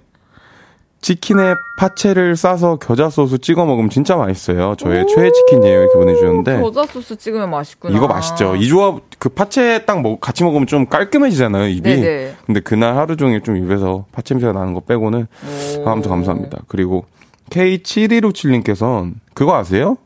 치킨에 파채를 싸서 겨자 소스 찍어 먹으면 진짜 맛있어요. 저의 최애 치킨이에요. 이렇게 보내주셨는데. 겨자 소스 찍으면 맛있구나. 이거 맛있죠. 이 조합, 그 파채 딱 먹, 같이 먹으면 좀 깔끔해지잖아요, 입이. 네네. 근데 그날 하루 종일 좀 입에서 파채 냄새가 나는 거 빼고는 오. 아무튼 감사합니다. 그리고 K7157님께서는 그거 아세요?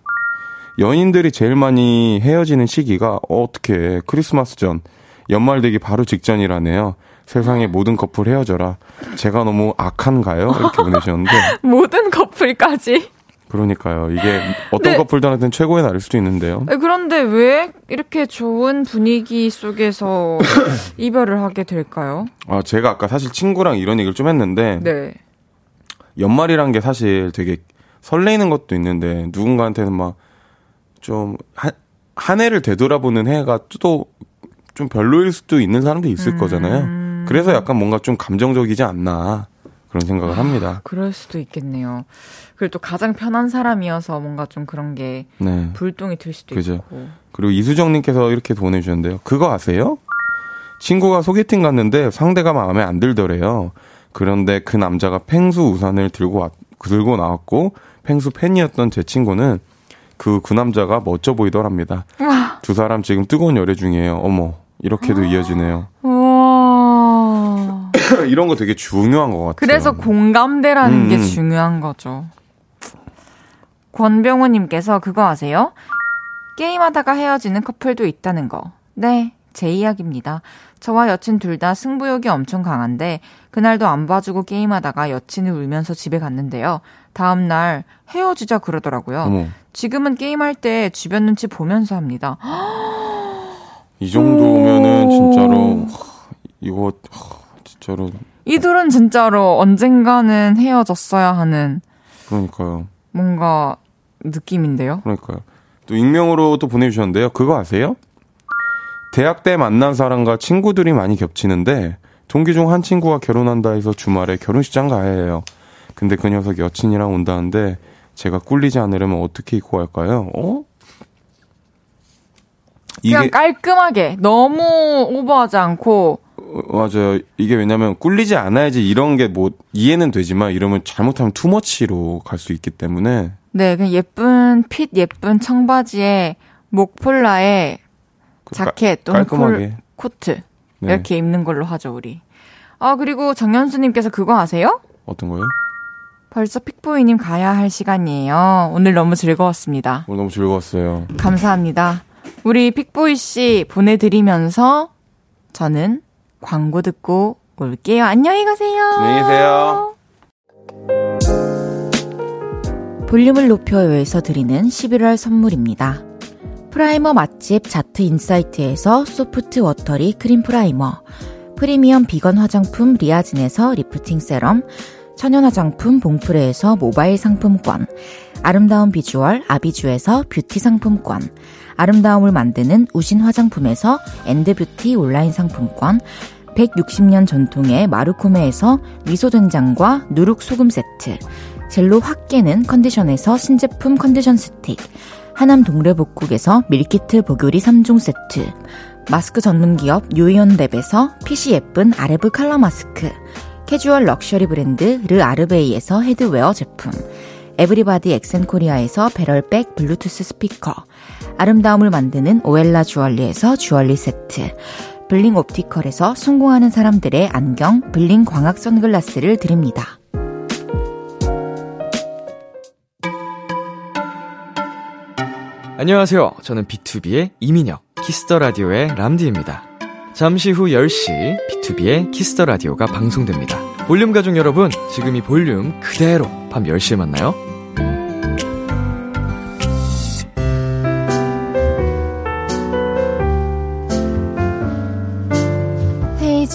연인들이 제일 많이 헤어지는 시기가 어떻게 크리스마스 전 연말 되기 바로 직전이라네요. 세상의 모든 커플 헤어져라. 제가 너무 악한가요? 이렇게 보내주셨는데 모든 커플까지. 그러니까요. 이게 어떤 네. 커플들한테는 최고의 날일 수도 있는데요. 네, 그런데 왜 이렇게 좋은 분위기 속에서 이별을 하게 될까요? 아 제가 아까 사실 친구랑 이런 얘기를 좀 했는데 네. 연말이란 게 사실 되게 설레이는 것도 있는데 누군가한테는 막 좀 한 한 해를 되돌아보는 해가 또 좀 별로일 수도 있는 사람도 있을 음. 거잖아요. 그래서 약간 뭔가 좀 감정적이지 않나 그런 생각을 합니다. 그럴 수도 있겠네요. 그리고 또 가장 편한 사람이어서 뭔가 좀 그런 게 네. 불똥이 들 수도 그죠. 있고. 그리고 이수정님께서 이렇게 보내주셨는데요. 그거 아세요? 친구가 소개팅 갔는데 상대가 마음에 안 들더래요. 그런데 그 남자가 펭수 우산을 들고 왔, 들고 나왔고 펭수 팬이었던 제 친구는 그, 그 남자가 멋져 보이더랍니다. 두 사람 지금 뜨거운 열애 중이에요. 어머, 이렇게도 이어지네요. 와. 이런 거 되게 중요한 것 같아요. 그래서 공감대라는 음, 게 음. 중요한 거죠. 권병호님께서 그거 아세요? 게임하다가 헤어지는 커플도 있다는 거. 네, 제 이야기입니다. 저와 여친 둘 다 승부욕이 엄청 강한데 그날도 안 봐주고 게임하다가 여친을 울면서 집에 갔는데요. 다음 날 헤어지자 그러더라고요. 어머, 지금은 게임할 때 주변 눈치 보면서 합니다. 이 정도면은 진짜로, 하, 이거, 하, 진짜로, 이들은 진짜로 언젠가는 헤어졌어야 하는 그러니까요. 뭔가 느낌인데요. 그러니까요. 또 익명으로 또 보내주셨는데요. 그거 아세요? 대학 때 만난 사람과 친구들이 많이 겹치는데 동기 중 한 친구가 결혼한다 해서 주말에 결혼식장 가야 해요. 근데 그 녀석 여친이랑 온다는데 제가 꿀리지 않으려면 어떻게 입고 갈까요? 어? 그냥 깔끔하게 너무 오버하지 않고 어, 맞아요. 이게 왜냐면 꿀리지 않아야지 이런 게 뭐 이해는 되지만 이러면 잘못하면 투머치로 갈 수 있기 때문에 네 그냥 예쁜 핏 예쁜 청바지에 목폴라에 그 깔- 자켓 또는 깔끔하게. 콜, 코트 네. 이렇게 입는 걸로 하죠 우리. 아 그리고 정현수님께서 그거 아세요? 어떤 거요? 벌써 픽보이님 가야 할 시간이에요. 오늘 너무 즐거웠습니다. 오늘 너무 즐거웠어요. 감사합니다. 우리 픽보이 씨 보내드리면서 저는 광고 듣고 올게요. 안녕히 가세요. 안녕히 계세요. 볼륨을 높여요에서 드리는 11월 선물입니다. primer 맛집 자트 인사이트에서 soft watery cream primer, 프리미엄 비건 화장품 리아진에서 lifting serum, 천연 화장품 봉프레에서 모바일 상품권, 아름다운 비주얼 아비주에서 뷰티 상품권, 아름다움을 만드는 우신 화장품에서 엔드뷰티 온라인 상품권, 160년 전통의 마루코메에서 미소된장과 누룩소금 세트, 젤로 확 깨는 컨디션에서 신제품 컨디션 스틱, 하남 동래복국에서 밀키트 복요리 3종 세트, 마스크 전문 기업 유이온랩에서 핏이 예쁜 아레브 칼라 마스크, 캐주얼 럭셔리 브랜드 르 아르베이에서 headwear 제품, 에브리바디 엑센코리아에서 배럴백 블루투스 스피커, 아름다움을 만드는 오엘라 주얼리에서 주얼리 세트, 블링 옵티컬에서 성공하는 사람들의 안경 블링 광학 선글라스를 드립니다. 안녕하세요. 저는 BTOB의 이민혁, Kiss the Radio의 람디입니다. 잠시 후 10시 B2B의 키스터 라디오가 방송됩니다. 볼륨 가족 여러분, 지금 이 볼륨 그대로 밤 10시에 만나요.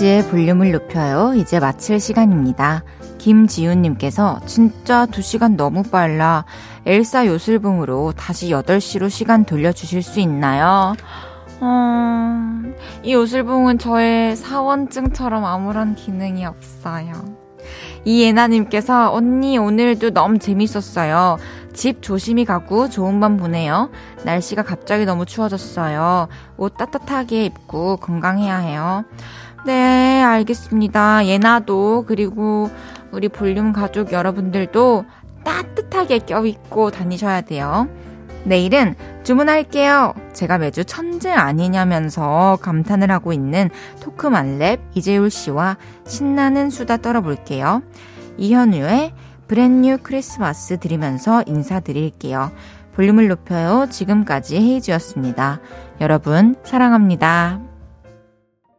헤이지의 볼륨을 높여요. 이제 마칠 시간입니다. 김지훈님께서 진짜 2시간 너무 빨라. 엘사 요술봉으로 다시 8시로 시간 돌려주실 수 있나요? 어, 이 요술봉은 저의 사원증처럼 아무런 기능이 없어요. 이예나님께서 언니 오늘도 너무 재밌었어요. 집 조심히 가고 좋은 밤 보내요. 날씨가 갑자기 너무 추워졌어요. 옷 따뜻하게 입고 건강해야 해요. 네, 알겠습니다. 예나도 그리고 우리 볼륨 가족 여러분들도 따뜻하게 껴입고 다니셔야 돼요. 내일은 주문할게요. 제가 매주 천재 아니냐면서 감탄을 하고 있는 토크만랩 이재율 씨와 신나는 수다 떨어볼게요. 이현우의 브랜뉴 크리스마스 드리면서 인사드릴게요. 볼륨을 높여요. 지금까지 헤이즈였습니다. 여러분, 사랑합니다.